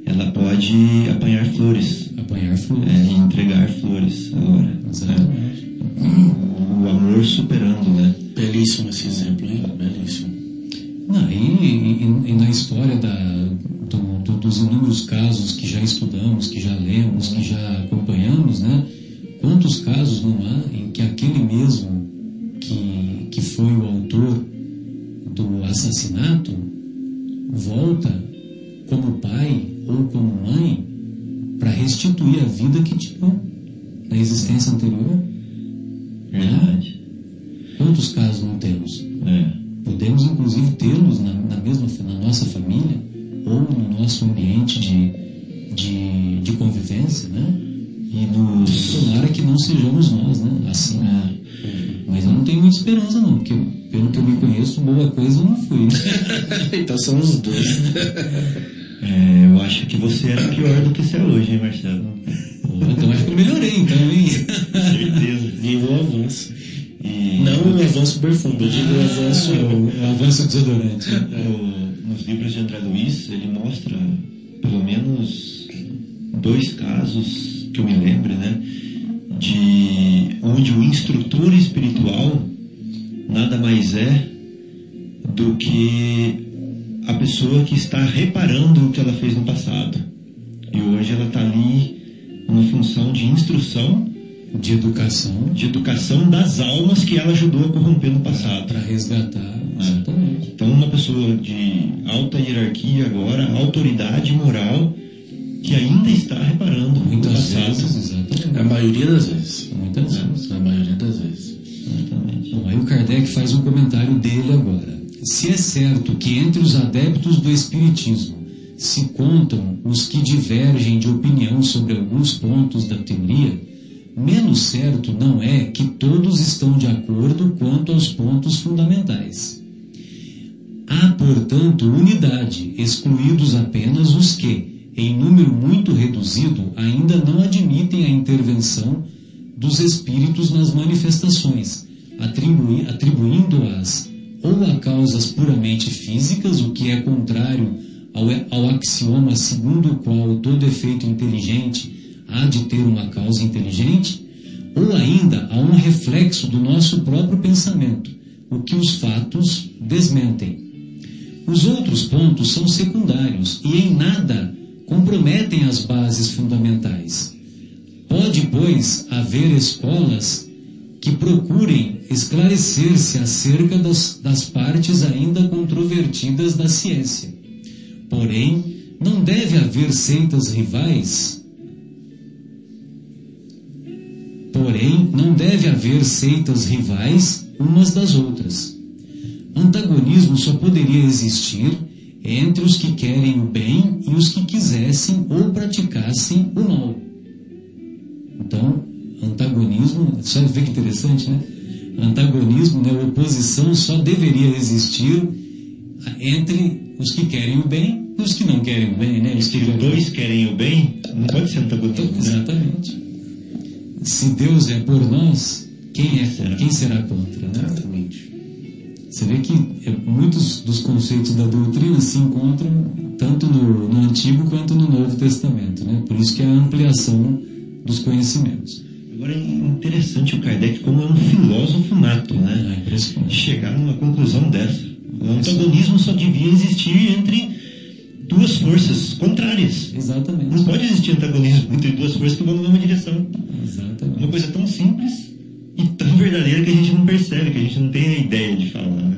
Ela pode apanhar flores. Apanhar flores. É, e entregar flores agora. Exatamente. O, o amor superando, né? Belíssimo esse exemplo, hein? Belíssimo. Não, e, e- e na história da- do- do- dos inúmeros casos que já estudamos, que já lemos, que já acompanhamos, né? Quantos casos não há em que aquele mesmo que, que foi o autor do assassinato volta como pai ou como mãe para restituir a vida que tinha na existência anterior? Verdade. Quantos casos não temos? É. Podemos, inclusive, tê-los na, na mesma na nossa família ou no nosso ambiente de, de, de convivência, né? E nos. Tomara que não sejamos nós, né? Assim. Mas eu não tenho muita esperança, não, porque pelo que eu me conheço, boa coisa eu não fui. né? *laughs* então são os dois. *laughs* É, eu acho que você era pior do que você é hoje, hein, Marcelo? Pô, então acho que eu melhorei, então, hein? Certeza. *laughs* O avanço. E Não o avanço perfume, eu digo o avanço. o, o avanço desodorante. no- nos livros de André Luiz, ele mostra pelo menos dois casos que eu me lembro, né? De onde o instrutor espiritual educação de educação das almas que ela ajudou a corromper no passado. para resgatar, exatamente. Então, uma pessoa de alta hierarquia agora, autoridade moral, que ainda está reparando Muitas passado. vezes, exatamente. A maioria das vezes. Muitas vezes. A maioria das vezes. Exatamente. Bom, aí o Kardec faz um comentário dele agora. Se é certo que entre os adeptos do Espiritismo se contam os que divergem de opinião sobre alguns pontos da teoria, menos certo não é que todos estão de acordo quanto aos pontos fundamentais. Há, portanto, unidade, excluídos apenas os que, em número muito reduzido, ainda não admitem a intervenção dos espíritos nas manifestações, atribui- atribuindo-as ou a causas puramente físicas, o que é contrário ao, ao axioma segundo o qual todo efeito inteligente há de ter uma causa inteligente, ou ainda a um reflexo do nosso próprio pensamento, o que os fatos desmentem. Os outros pontos são secundários e em nada comprometem as bases fundamentais. Pode, pois, haver escolas que procurem esclarecer-se acerca das, das partes ainda controvertidas da ciência. Porém, não deve haver seitas rivais. Porém, não deve haver seitas rivais umas das outras. Antagonismo só poderia existir entre os que querem o bem e os que quisessem ou praticassem o mal. Então, antagonismo, só vê que interessante, né? Antagonismo, né, oposição só deveria existir entre os que querem o bem e os que não querem o bem, né? Os que os dois querem o bem, não pode ser antagonismo, né? Exatamente. Se Deus é por nós, quem é Será? quem será contra, né? Exatamente. Você vê que é, muitos dos conceitos da doutrina se encontram tanto no, no Antigo quanto no Novo Testamento, né? Por isso que é a ampliação dos conhecimentos. Agora é interessante o Kardec como é um filósofo nato, né? É chegar numa conclusão dessa. O antagonismo só devia existir entre duas forças contrárias. Não Exatamente. pode existir antagonismo entre duas forças que vão na mesma direção. Exatamente. Uma coisa tão simples e tão verdadeira que a gente não percebe, que a gente não tem a ideia de falar. Né?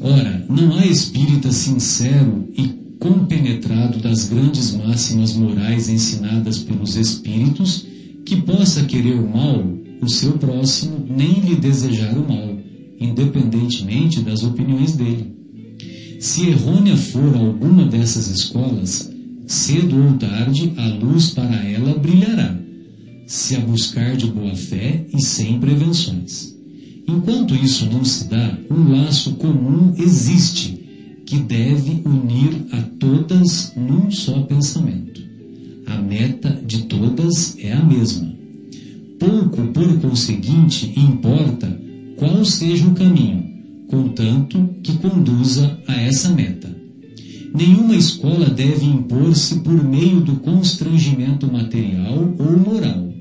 Ora, não há espírita sincero e compenetrado das grandes máximas morais ensinadas pelos espíritos, que possa querer o mal o seu próximo nem lhe desejar o mal, independentemente das opiniões dele. Se errônea for alguma dessas escolas, cedo ou tarde a luz para ela brilhará, se a buscar de boa fé e sem prevenções. Enquanto isso não se dá, um laço comum existe que deve unir a todas num só pensamento. A meta de todas é a mesma. Pouco, por conseguinte, importa qual seja o caminho, contanto que conduza a essa meta. Nenhuma escola deve impor-se por meio do constrangimento material ou moral,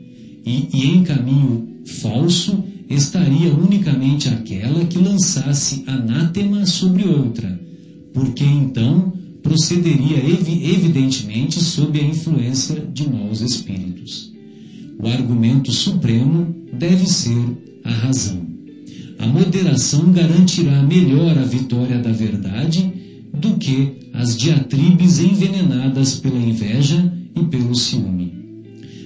e, e em caminho falso estaria unicamente aquela que lançasse anátema sobre outra, porque então procederia evi evidentemente sob a influência de maus espíritos. O argumento supremo deve ser a razão. A moderação garantirá melhor a vitória da verdade do que as diatribes envenenadas pela inveja e pelo ciúme.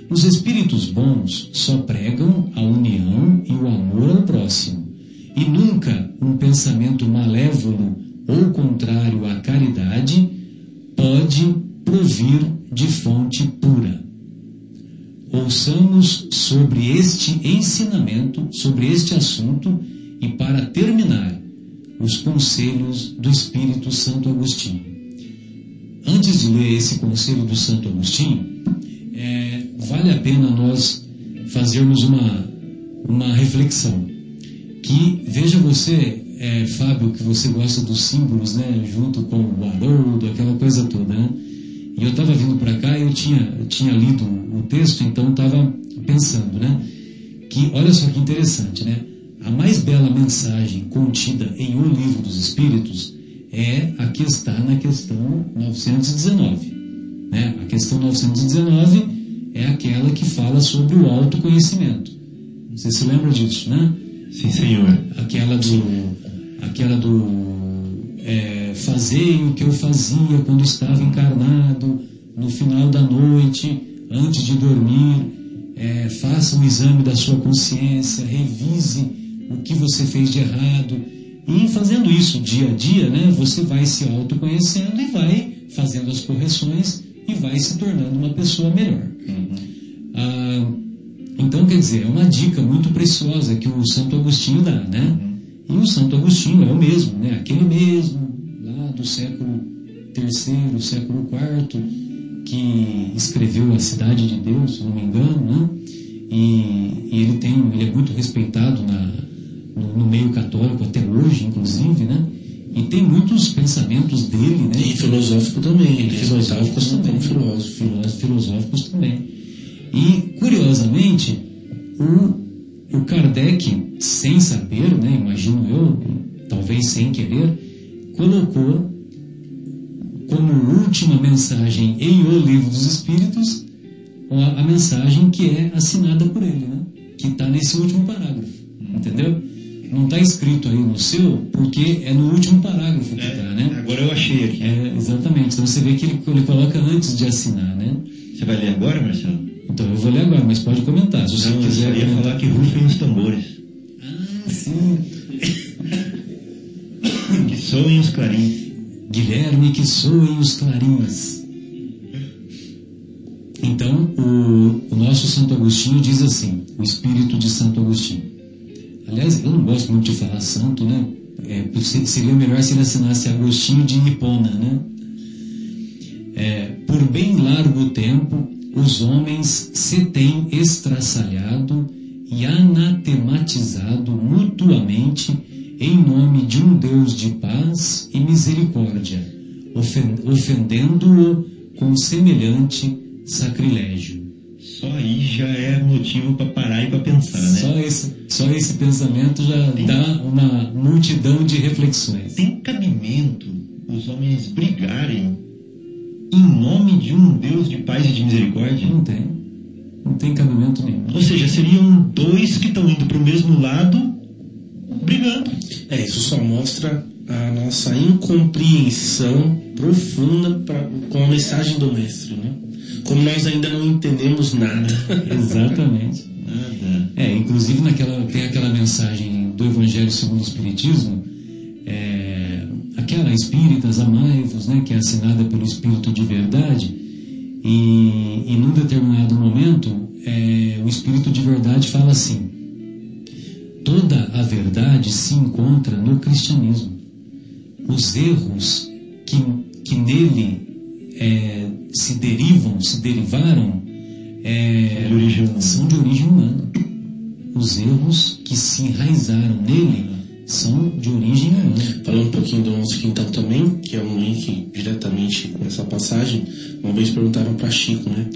Os espíritos bons só pregam a união e o amor ao próximo, e nunca um pensamento malévolo ou contrário à caridade pode provir de fonte pura. Ouçamos sobre este ensinamento, sobre este assunto, e para terminar, os conselhos do Espírito Santo Agostinho. Antes de ler esse conselho do Santo Agostinho, é, vale a pena nós fazermos uma, uma reflexão. Que, veja você, é, Fábio, que você gosta dos símbolos, né, junto com o Haroldo, aquela coisa toda, né? E eu estava vindo para cá e eu tinha, eu tinha lido o texto, então estava pensando, né? Que, olha só que interessante, né? A mais bela mensagem contida em O Livro dos Espíritos é a que está na questão 919. Né? A questão 919 é aquela que fala sobre o autoconhecimento. Você se lembra disso, né? Sim, senhor. Aquela do, aquela do é, fazer o que eu fazia quando estava encarnado, no final da noite, antes de dormir, é, faça um exame da sua consciência, revise o que você fez de errado. E fazendo isso dia a dia, né, você vai se autoconhecendo e vai fazendo as correções e vai se tornando uma pessoa melhor. Ah, então, quer dizer, é uma dica muito preciosa que o Santo Agostinho dá, né? E o Santo Agostinho é o mesmo, né? Aquele mesmo, lá do século III, século IV, que escreveu A Cidade de Deus, se não me engano, né? E, e ele, tem, ele é muito respeitado na, no, no, meio católico até hoje, inclusive, né? E tem muitos pensamentos dele, né? E filosófico também, e filosóficos também, filósofo. filosóficos também. E, curiosamente, o, o Kardec, sem saber, né, imagino eu, talvez sem querer, colocou como última mensagem em O Livro dos Espíritos a, a mensagem que é assinada por ele, né? que está nesse último parágrafo, entendeu? Não está escrito aí no seu, porque é no último parágrafo que está, É, né? agora eu achei aqui. É, exatamente. Então você vê que ele, ele coloca antes de assinar, né? Você vai ler agora, Marcelo? Então eu vou ler agora, mas pode comentar. Se você Não, eu quiser só ia comentar. falar que rufem os tambores, Ah, sim. que soem os clarins. Guilherme, que soem os clarins. Então, o, o nosso Santo Agostinho diz assim, o espírito de Santo Agostinho. Aliás, eu não gosto muito de falar santo, né? É, se- seria melhor se ele assinasse Agostinho de Hipona, né? É, por bem largo tempo, os homens se têm estraçalhado e anatematizado mutuamente em nome de um Deus de paz e misericórdia, ofen- ofendendo-o com semelhante sacrilégio. Só aí já é motivo para parar e para pensar, né? Só esse, só esse pensamento já dá uma multidão de reflexões. Tem cabimento os homens brigarem em nome de um Deus de paz e de misericórdia? Não tem. Não tem cabimento nenhum. Ou seja, seriam dois que estão indo para o mesmo lado brigando. É, isso só mostra a nossa incompreensão profunda pra, com a mensagem do Mestre, né? Como nós ainda não entendemos nada. *laughs* Exatamente. Nada. É, inclusive naquela, tem aquela mensagem do Evangelho segundo o Espiritismo, é, aquela Espíritas Amai-vos, né, que é assinada pelo Espírito de Verdade, e, e num determinado momento é, o Espírito de Verdade fala assim: toda a verdade se encontra no cristianismo. Os erros que, que nele é, se derivam, se derivaram, é, De são de origem humana. Os erros que se enraizaram nele são de origem humana. Falando um pouquinho do nosso quintal também, que é um link diretamente com essa passagem, uma vez perguntaram para Chico, né?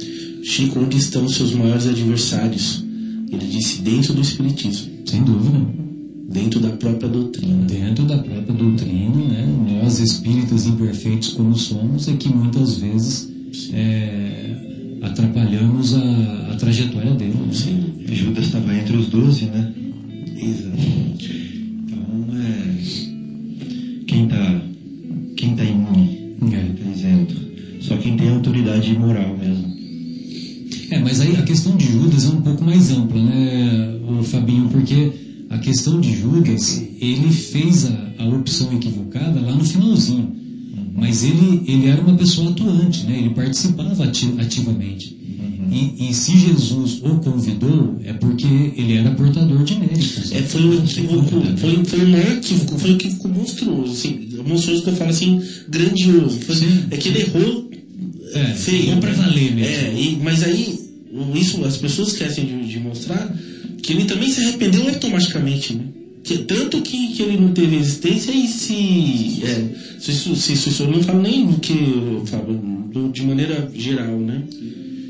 Chico, onde estão os seus maiores adversários? Ele disse, dentro do Espiritismo, Sem dúvida. Dentro da própria doutrina. Dentro da própria doutrina, né, nós espíritas imperfeitos como somos, é que muitas vezes é, atrapalhamos a, a trajetória dele. né? Sim, Judas estava entre os doze, né? exatamente. Então, é. Quem está quem tá imune, É. tá isento. Só quem tem autoridade moral mesmo. É, mas aí a questão de Judas é um pouco mais ampla, né, o Fabinho, porque a questão de Judas, ele fez a, a opção equivocada lá no finalzinho. Mas ele, ele era uma pessoa atuante, né? ele participava ati- ativamente. E, e se Jesus o convidou, é porque ele era portador de méritos. É, foi um equívoco, foi, foi um maior equívoco, foi um equívoco monstruoso, assim, monstruoso que eu falo assim, grandioso. Foi- Sim. é que ele errou É, feio. errou pra valer mesmo. É, e- mas aí, isso as pessoas esquecem de, de mostrar que ele também se arrependeu automaticamente, né? Que, tanto que, que ele não teve existência e se. É, se, isso- se, se, isso eu não falo nem do que, Fábio, do- de maneira geral, né?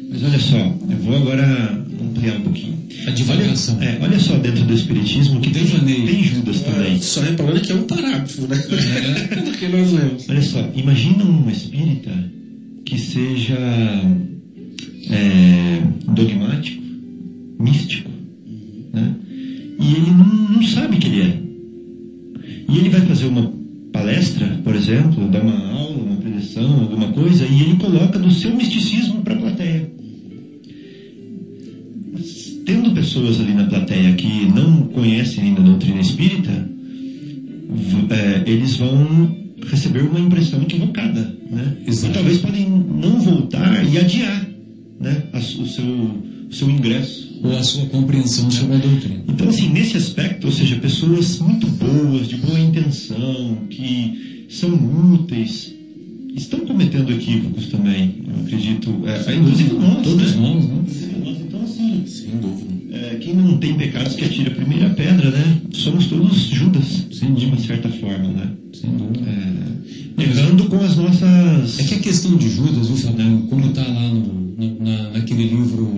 Mas olha só, eu vou agora ampliar um pouquinho. A divagação. Olha, é, olha só dentro do Espiritismo que tem, tem Judas também. Só reparando que é um parágrafo, né? É. *laughs* nós lemos. Olha só, imagina um espírita que seja é, dogmático, místico, né? e ele não, não sabe que ele é. E ele vai fazer uma palestra, por exemplo, dar uma aula, uma preleção, alguma coisa, e ele coloca do seu misticismo para a plateia. Tendo pessoas ali na plateia que não conhecem ainda a doutrina espírita, é, eles vão receber uma impressão equivocada, né? Exato. E talvez podem não voltar e adiar, né? o seu, o seu ingresso. Ou a sua compreensão sobre a doutrina. Então, assim, nesse aspecto, ou seja, pessoas muito boas, de boa intenção, que são úteis, estão cometendo equívocos também, eu acredito. É, inclusive nós, Todos né? nós, né? Então, assim, Sem dúvida. é, quem não tem pecados que atira a primeira pedra, né? Somos todos Judas, Sim. de uma certa forma, né? Sem dúvida. É, errando com as nossas... É que a questão de Judas, viu, Fabinho, como está lá no, no- na, naquele livro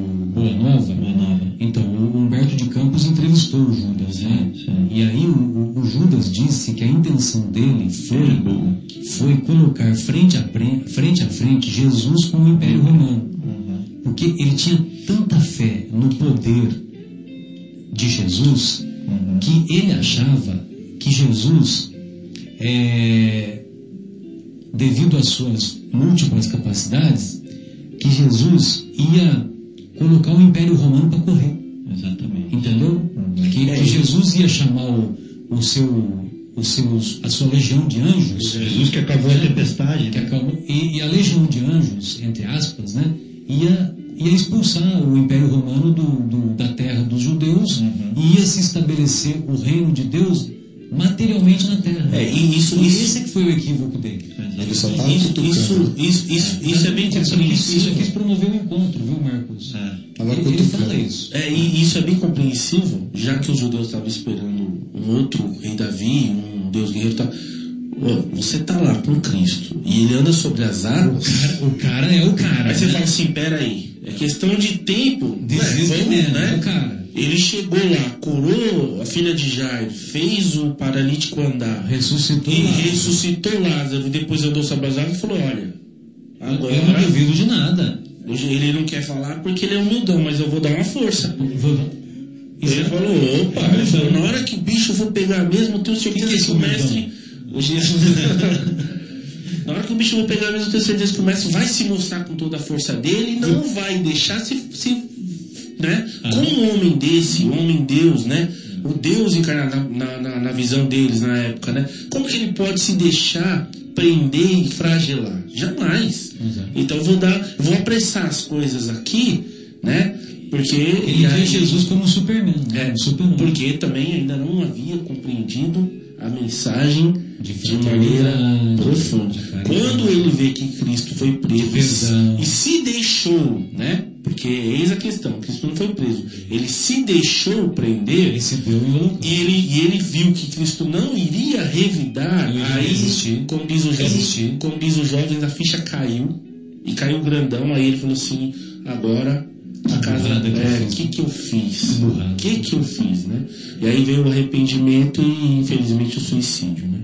intenção dele foi, foi colocar frente a, pre- frente a frente Jesus com o Império Romano. Uhum. Porque ele tinha tanta fé no poder de Jesus Uhum. que ele achava que Jesus, é, devido às suas múltiplas capacidades, que Jesus ia colocar o Império Romano para correr. Exatamente. Entendeu? Que, que Jesus ia chamar o, o seu, os seus, a sua legião de anjos. Jesus que acabou a tempestade, que né? acabou- e, e a legião de anjos, entre aspas, né, ia, ia expulsar o Império Romano do, do- da terra dos judeus Uhum. e ia se estabelecer o reino de Deus materialmente na terra. É, e isso- E isso- esse que foi o equívoco dele. Ele só estava Isso, cutucando. isso, isso, isso, isso é bem Ele só quis- Isso compreensível. quis promover o encontro, viu, Marcos? É. Tava Ele, ele fala isso. É, e isso é bem compreensível, já que os judeus estavam esperando um outro rei Davi, um Deus guerreiro e tal. Você tá lá com Cristo e ele anda sobre as águas. Cara, o cara é o cara. Aí você né? fala assim, peraí, é questão de tempo. Né? Vamos, é né? o cara. Ele chegou lá, curou a filha de Jairo, fez o paralítico andar, Ressuscitou e lá. ressuscitou Lázaro, depois andou sobre as águas e falou, olha, Eu não agora duvido de nada. ele não quer falar porque ele é humildão, mas eu vou dar uma força. Ele é- falou, opa, ele falou, na hora que o bicho for pegar mesmo, eu tenho certeza Que que é que, o mestre, Na hora que o bicho vai pegar mesmo, eu tenho certeza que o mestre vai se mostrar com toda a força dele e não vai deixar se. se né? Ah. Como um homem desse, um homem Deus, né? O Deus encarnado na, na, na visão deles na época, né? Como que ele pode se deixar prender e fragelar? Jamais. Exato. Então eu vou dar, vou apressar as coisas aqui, né? Porque Ele vê Jesus como um Superman, né? é, super-homem. porque também ainda não havia compreendido a mensagem De de, maneira profunda. Quando ele vê que Cristo foi preso Perdão. e se deixou, né? Porque eis a questão, Cristo não foi preso. Ele se deixou prender Ele se deu e ele, e ele viu que Cristo não iria revidar, Não iria aí, resistir. como diz, jovens, Resistir. como diz os jovens, a ficha caiu, e caiu grandão, aí ele falou assim, agora a casa, é, o que que eu fiz? O que que eu fiz, né? E aí veio o arrependimento e, infelizmente, o suicídio, né?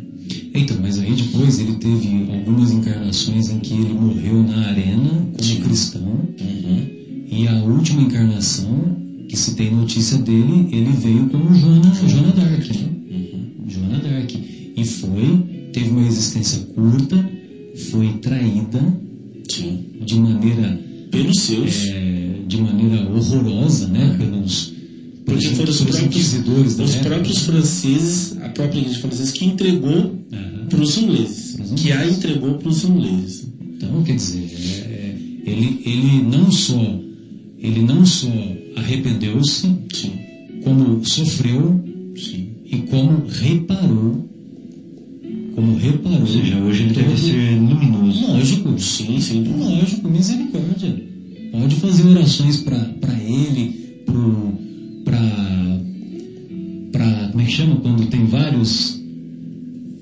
Então, mas aí depois ele teve algumas encarnações em que ele morreu na arena como cristão. Uhum. E a última encarnação, que se tem notícia dele, ele veio como Joana, Joana Dark, né? Uhum. Joana Dark. E foi, teve uma existência curta, foi traída Sim. de maneira, Pelos seus. é, de maneira horrorosa, né? Pelos, pelos, foram os próprios, inquisidores da os época. próprios franceses, a própria igreja francesa, que entregou Aham. para os ingleses. Pros Que a entregou para os ingleses. Então, quer dizer, é- ele, ele não só ele não só arrependeu-se, como sofreu Sim. e como reparou, orações para ele, pra. Como é que chama? Quando tem vários.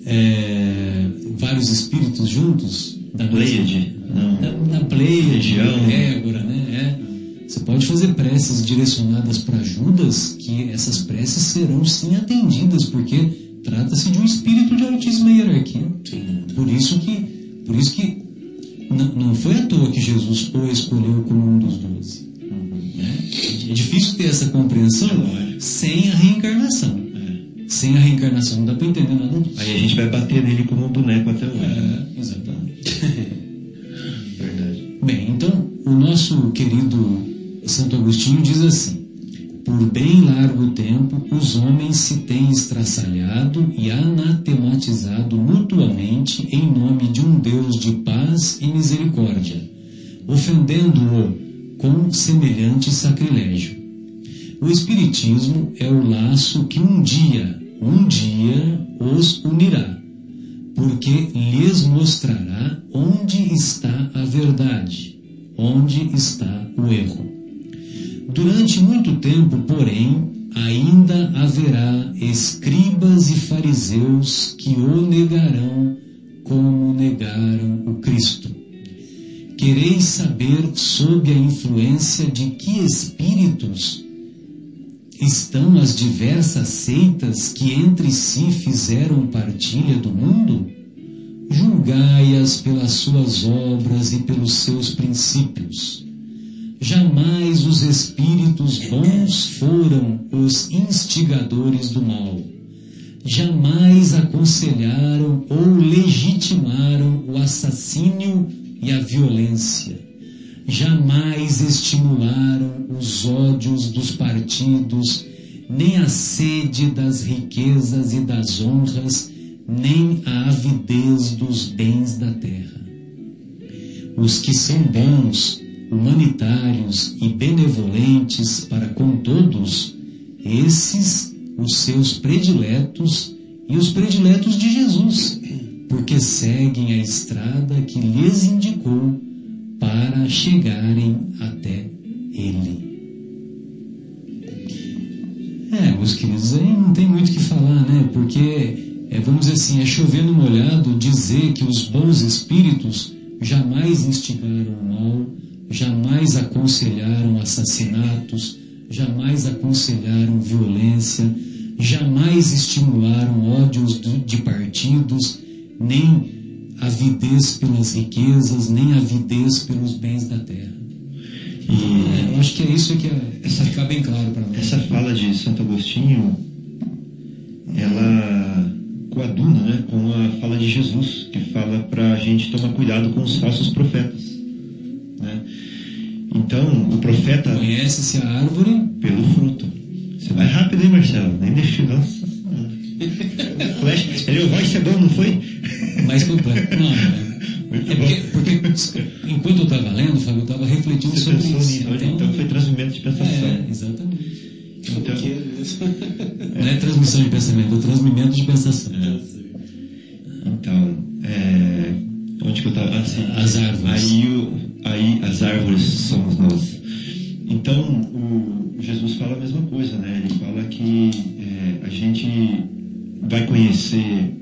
é, vários espíritos juntos? Da Pleiade? Não. Na, na Pleiade, Égora, né? É. Você pode fazer preces direcionadas para Judas, que essas preces serão sim atendidas, porque trata-se de um espírito de altíssima hierarquia. Por isso que, por isso que não dá para entender nada disso. Aí a gente vai bater nele como um boneco até hoje. É, exatamente. *laughs* Verdade. Bem, então o nosso querido Santo Agostinho diz assim: Por bem largo tempo os homens se têm estraçalhado e anatematizado mutuamente em nome de um Deus de paz e misericórdia, ofendendo-o com semelhante sacrilégio. O Espiritismo é saber sob a influência de que espíritos estão as diversas seitas que entre si fizeram partilha do mundo? Julgai-as pelas suas obras e pelos seus princípios. Jamais os espíritos bons foram os instigadores do mal. Jamais aconselharam ou legitimaram o assassínio e a violência jamais estimularam os ódios dos partidos, nem a sede das riquezas e das honras, nem a avidez dos bens da terra. Os que são bons, humanitários e benevolentes para com todos, esses os seus prediletos e os prediletos de Jesus, porque seguem a estrada que lhes indicou para chegarem até Ele. É, meus queridos, aí não tem muito o que falar, né? Porque, é, vamos dizer assim, é chover no molhado dizer que os bons espíritos jamais instigaram o mal, jamais aconselharam assassinatos, jamais aconselharam violência, jamais estimularam ódios de partidos, nem avidez pelas riquezas, nem avidez pelos bens da terra. E Eu acho que é isso que é, essa ficar bem claro para nós. essa fala de Santo Agostinho, ela coaduna né, com a fala de Jesus, que fala para a gente tomar cuidado com os falsos profetas. Né? Então, o profeta. Conhece-se a árvore pelo fruto. Você vai rápido, hein, Marcelo? Nem deixa, nossa. Ele, o é bom, não foi? Mais completo. Não, é. É porque, porque, enquanto eu estava lendo, Fábio, eu estava refletindo Você sobre isso. então, então foi transmimento de pensação. É, exatamente. Então, Não é transmissão de pensamento, é transmimento de pensação. Então, é, onde que eu estava? Assim, As árvores. Aí, o- aí as árvores somos nós. Então, o Jesus fala conhecer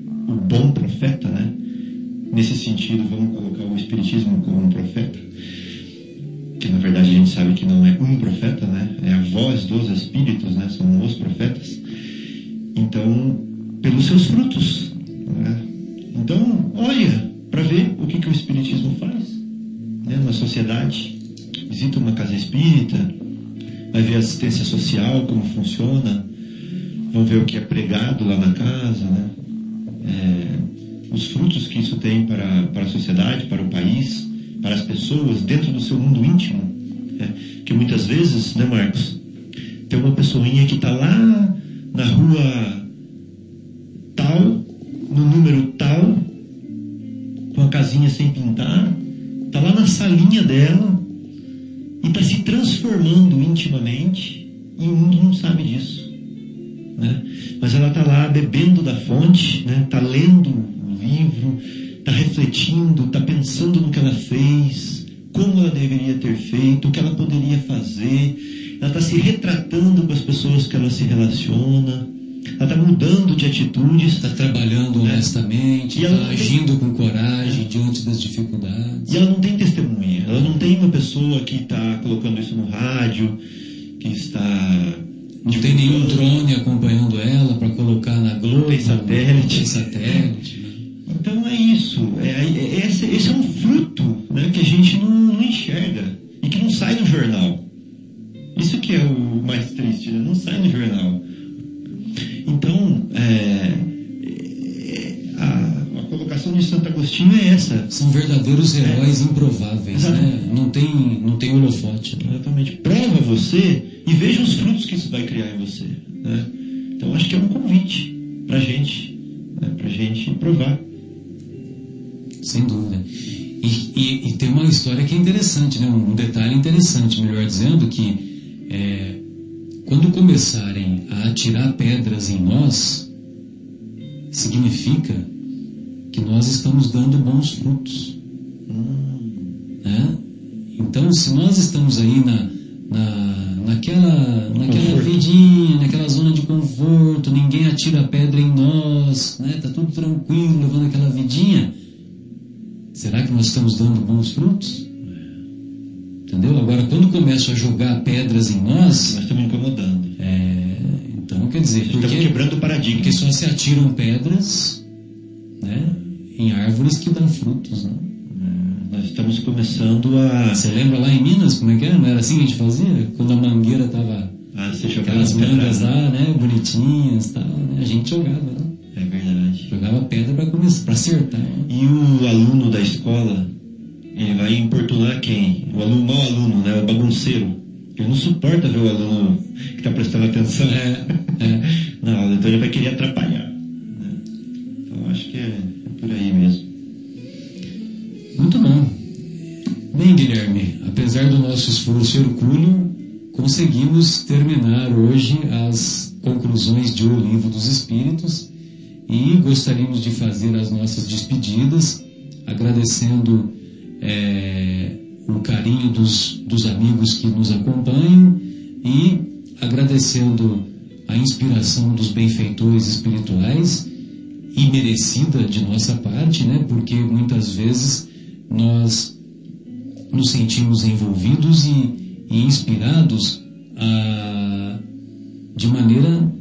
nós estamos dando bons frutos? Entendeu? Agora, quando começam a jogar pedras em nós, Nós estamos incomodando. é, então quer dizer, Estamos porque, quebrando o paradigma. porque só se atiram pedras né, em árvores que dão frutos. Né? Nós estamos começando a. Você lembra lá em Minas, como é que era? Não era assim que a gente fazia? Quando a mangueira estava a se jogar aquelas nas mangas lá, né, bonitinhas e tal, né? a gente jogava, né? É verdade. Jogava pedra para começar, para acertar. E o aluno da escola, ele vai importunar quem? O aluno, mau aluno, né? O bagunceiro. Ele não suporta ver o aluno que está prestando atenção É, é. *laughs* na aula, então ele vai querer atrapalhar. né? Então acho que é, é por aí mesmo. Muito bom. Bem, Guilherme, apesar do nosso esforço hercúleo, conseguimos terminar hoje as conclusões de O Livro dos Espíritos e gostaríamos de fazer as nossas despedidas, agradecendo eh, o carinho dos, dos amigos que nos acompanham e agradecendo a inspiração dos benfeitores espirituais e merecida de nossa parte, né? Porque muitas vezes nós nos sentimos envolvidos e, e inspirados a, de maneira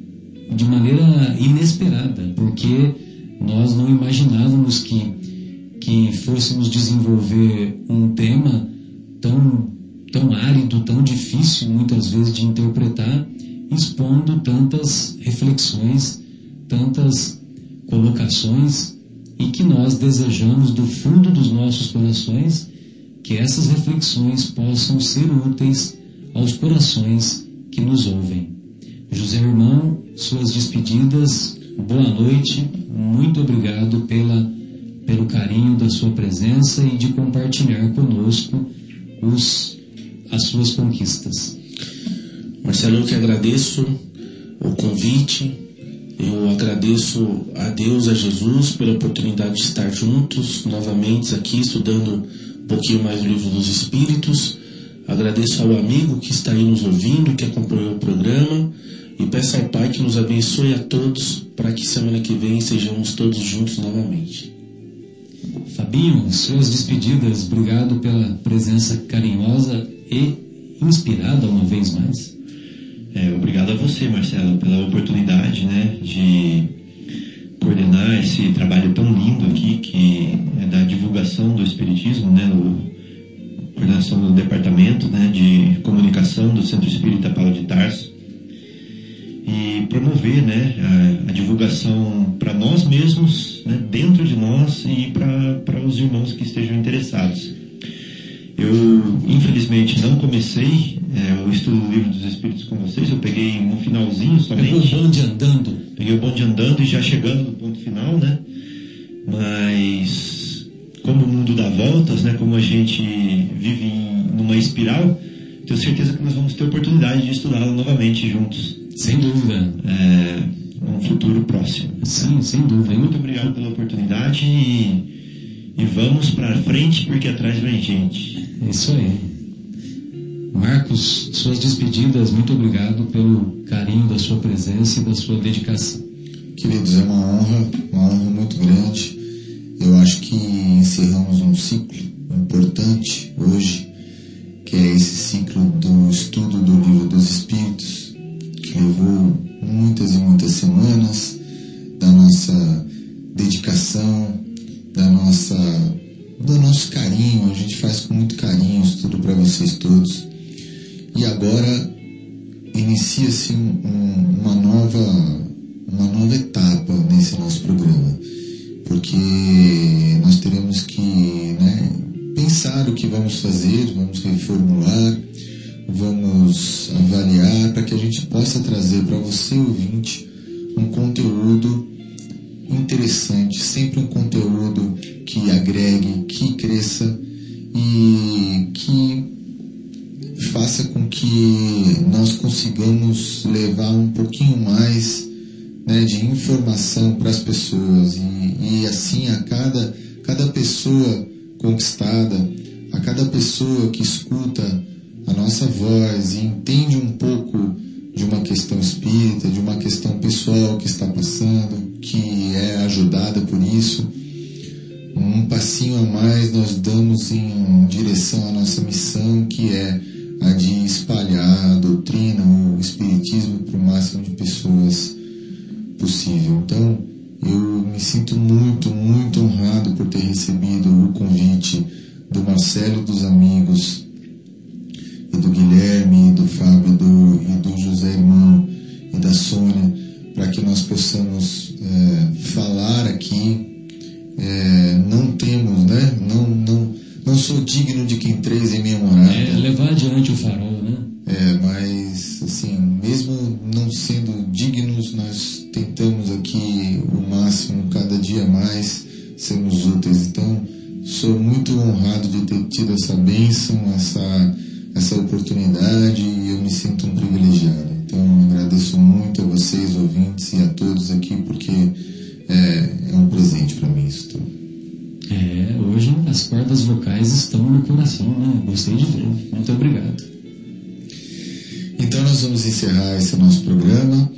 de maneira inesperada, porque nós não imaginávamos que que fôssemos desenvolver um tema tão tão árido, tão difícil muitas vezes de interpretar, expondo tantas reflexões, tantas colocações e que nós desejamos do fundo dos nossos corações que essas reflexões possam ser úteis aos corações que nos ouvem. José Irmão, suas despedidas, boa noite, muito obrigado pela, pelo carinho da sua presença e de compartilhar conosco os, as suas conquistas. Marcelo, eu que agradeço o convite, eu agradeço a Deus, a Jesus, pela oportunidade de estar juntos novamente aqui, estudando um pouquinho mais o livro dos Espíritos. Agradeço ao amigo que está aí nos ouvindo, que acompanhou o programa. E peço ao Pai que nos abençoe a todos, para que semana que vem sejamos todos juntos novamente. Fabinho, suas despedidas, obrigado pela presença carinhosa e inspirada uma vez mais. É, obrigado a você, Marcelo, pela oportunidade né, de coordenar esse trabalho tão lindo aqui, que é da divulgação do Espiritismo, né, o, coordenação do Departamento né, de Comunicação do Centro Espírita Paulo de Tarso, e promover né, a, a divulgação para nós mesmos, né, dentro de nós e para os irmãos que estejam interessados. Eu, infelizmente, não comecei é, o estudo do livro dos Espíritos com vocês, eu peguei no finalzinho somente. Peguei o bonde andando. Peguei o bonde andando e já chegando no ponto final, né? Mas, como o mundo dá voltas, né? Como a gente vive em, numa espiral, tenho certeza que nós vamos ter oportunidade de estudá-la novamente juntos. Sem dúvida. É, um futuro próximo. Sim, sem dúvida. Muito obrigado pela oportunidade e, e vamos para frente porque atrás vem gente. Isso aí. Marcos, suas despedidas, muito obrigado pelo carinho da sua presença e da sua dedicação. Queridos, é uma honra, uma honra muito grande. Eu acho que encerramos um ciclo importante hoje, que é esse ciclo do estudo do livro dos Espíritos, que levou muitas e muitas semanas da nossa dedicação, da nossa do nosso carinho, a gente faz com muito carinho isso tudo para vocês todos. E agora inicia-se um, uma nova uma nova etapa nesse nosso programa, porque nós teremos que né, pensar o que vamos fazer, vamos reformular, vamos avaliar para que a gente possa trazer para você ouvinte um conteúdo interessante, sempre um conteúdo que agregue, que cresça e que faça com que nós consigamos levar um pouquinho mais né, de informação para as pessoas e, e assim a cada, cada pessoa conquistada, a cada pessoa que escuta a nossa voz e entende um pouco de uma questão espírita, de uma questão pessoal que está passando, que é ajudada por isso. Um passinho a mais nós damos em direção à nossa missão, que é a de espalhar a doutrina, o espiritismo para o máximo de pessoas possível. Então, eu me sinto muito, muito honrado por ter recebido o convite do Marcelo dos amigos e do Guilherme, e do Fábio do, e do José Irmão e da Sônia, para que nós possamos é, falar aqui. É, não temos, né? Não, não, não sou digno de quem três em minha morada. É, levar adiante o farol, né? É, mas, assim, mesmo não sendo dignos, nós tentamos aqui o máximo, cada dia mais, sermos úteis. Então, sou muito honrado de ter tido essa bênção, essa essa oportunidade e eu me sinto um privilegiado. Então agradeço muito a vocês, ouvintes, e a todos aqui, porque é, é um presente para mim isso tudo. É, hoje as cordas vocais estão no coração, né? Gostei de ver. Muito obrigado. Então nós vamos encerrar esse nosso programa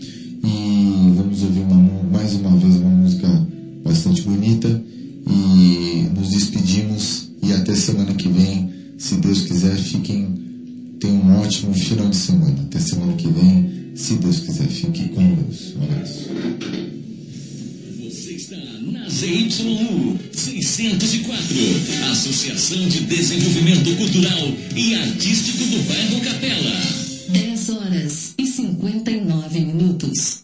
e vamos ouvir uma, mais uma vez uma música bastante bonita e nos despedimos e até semana que vem, se Deus quiser, fiquem Tenha um ótimo final de semana. Até semana que vem, se Deus quiser. Fique com Deus. Um abraço. Na ZYU 604, Associação de Desenvolvimento Cultural e Artístico do Bairro Capela. 10 horas e 59 minutos.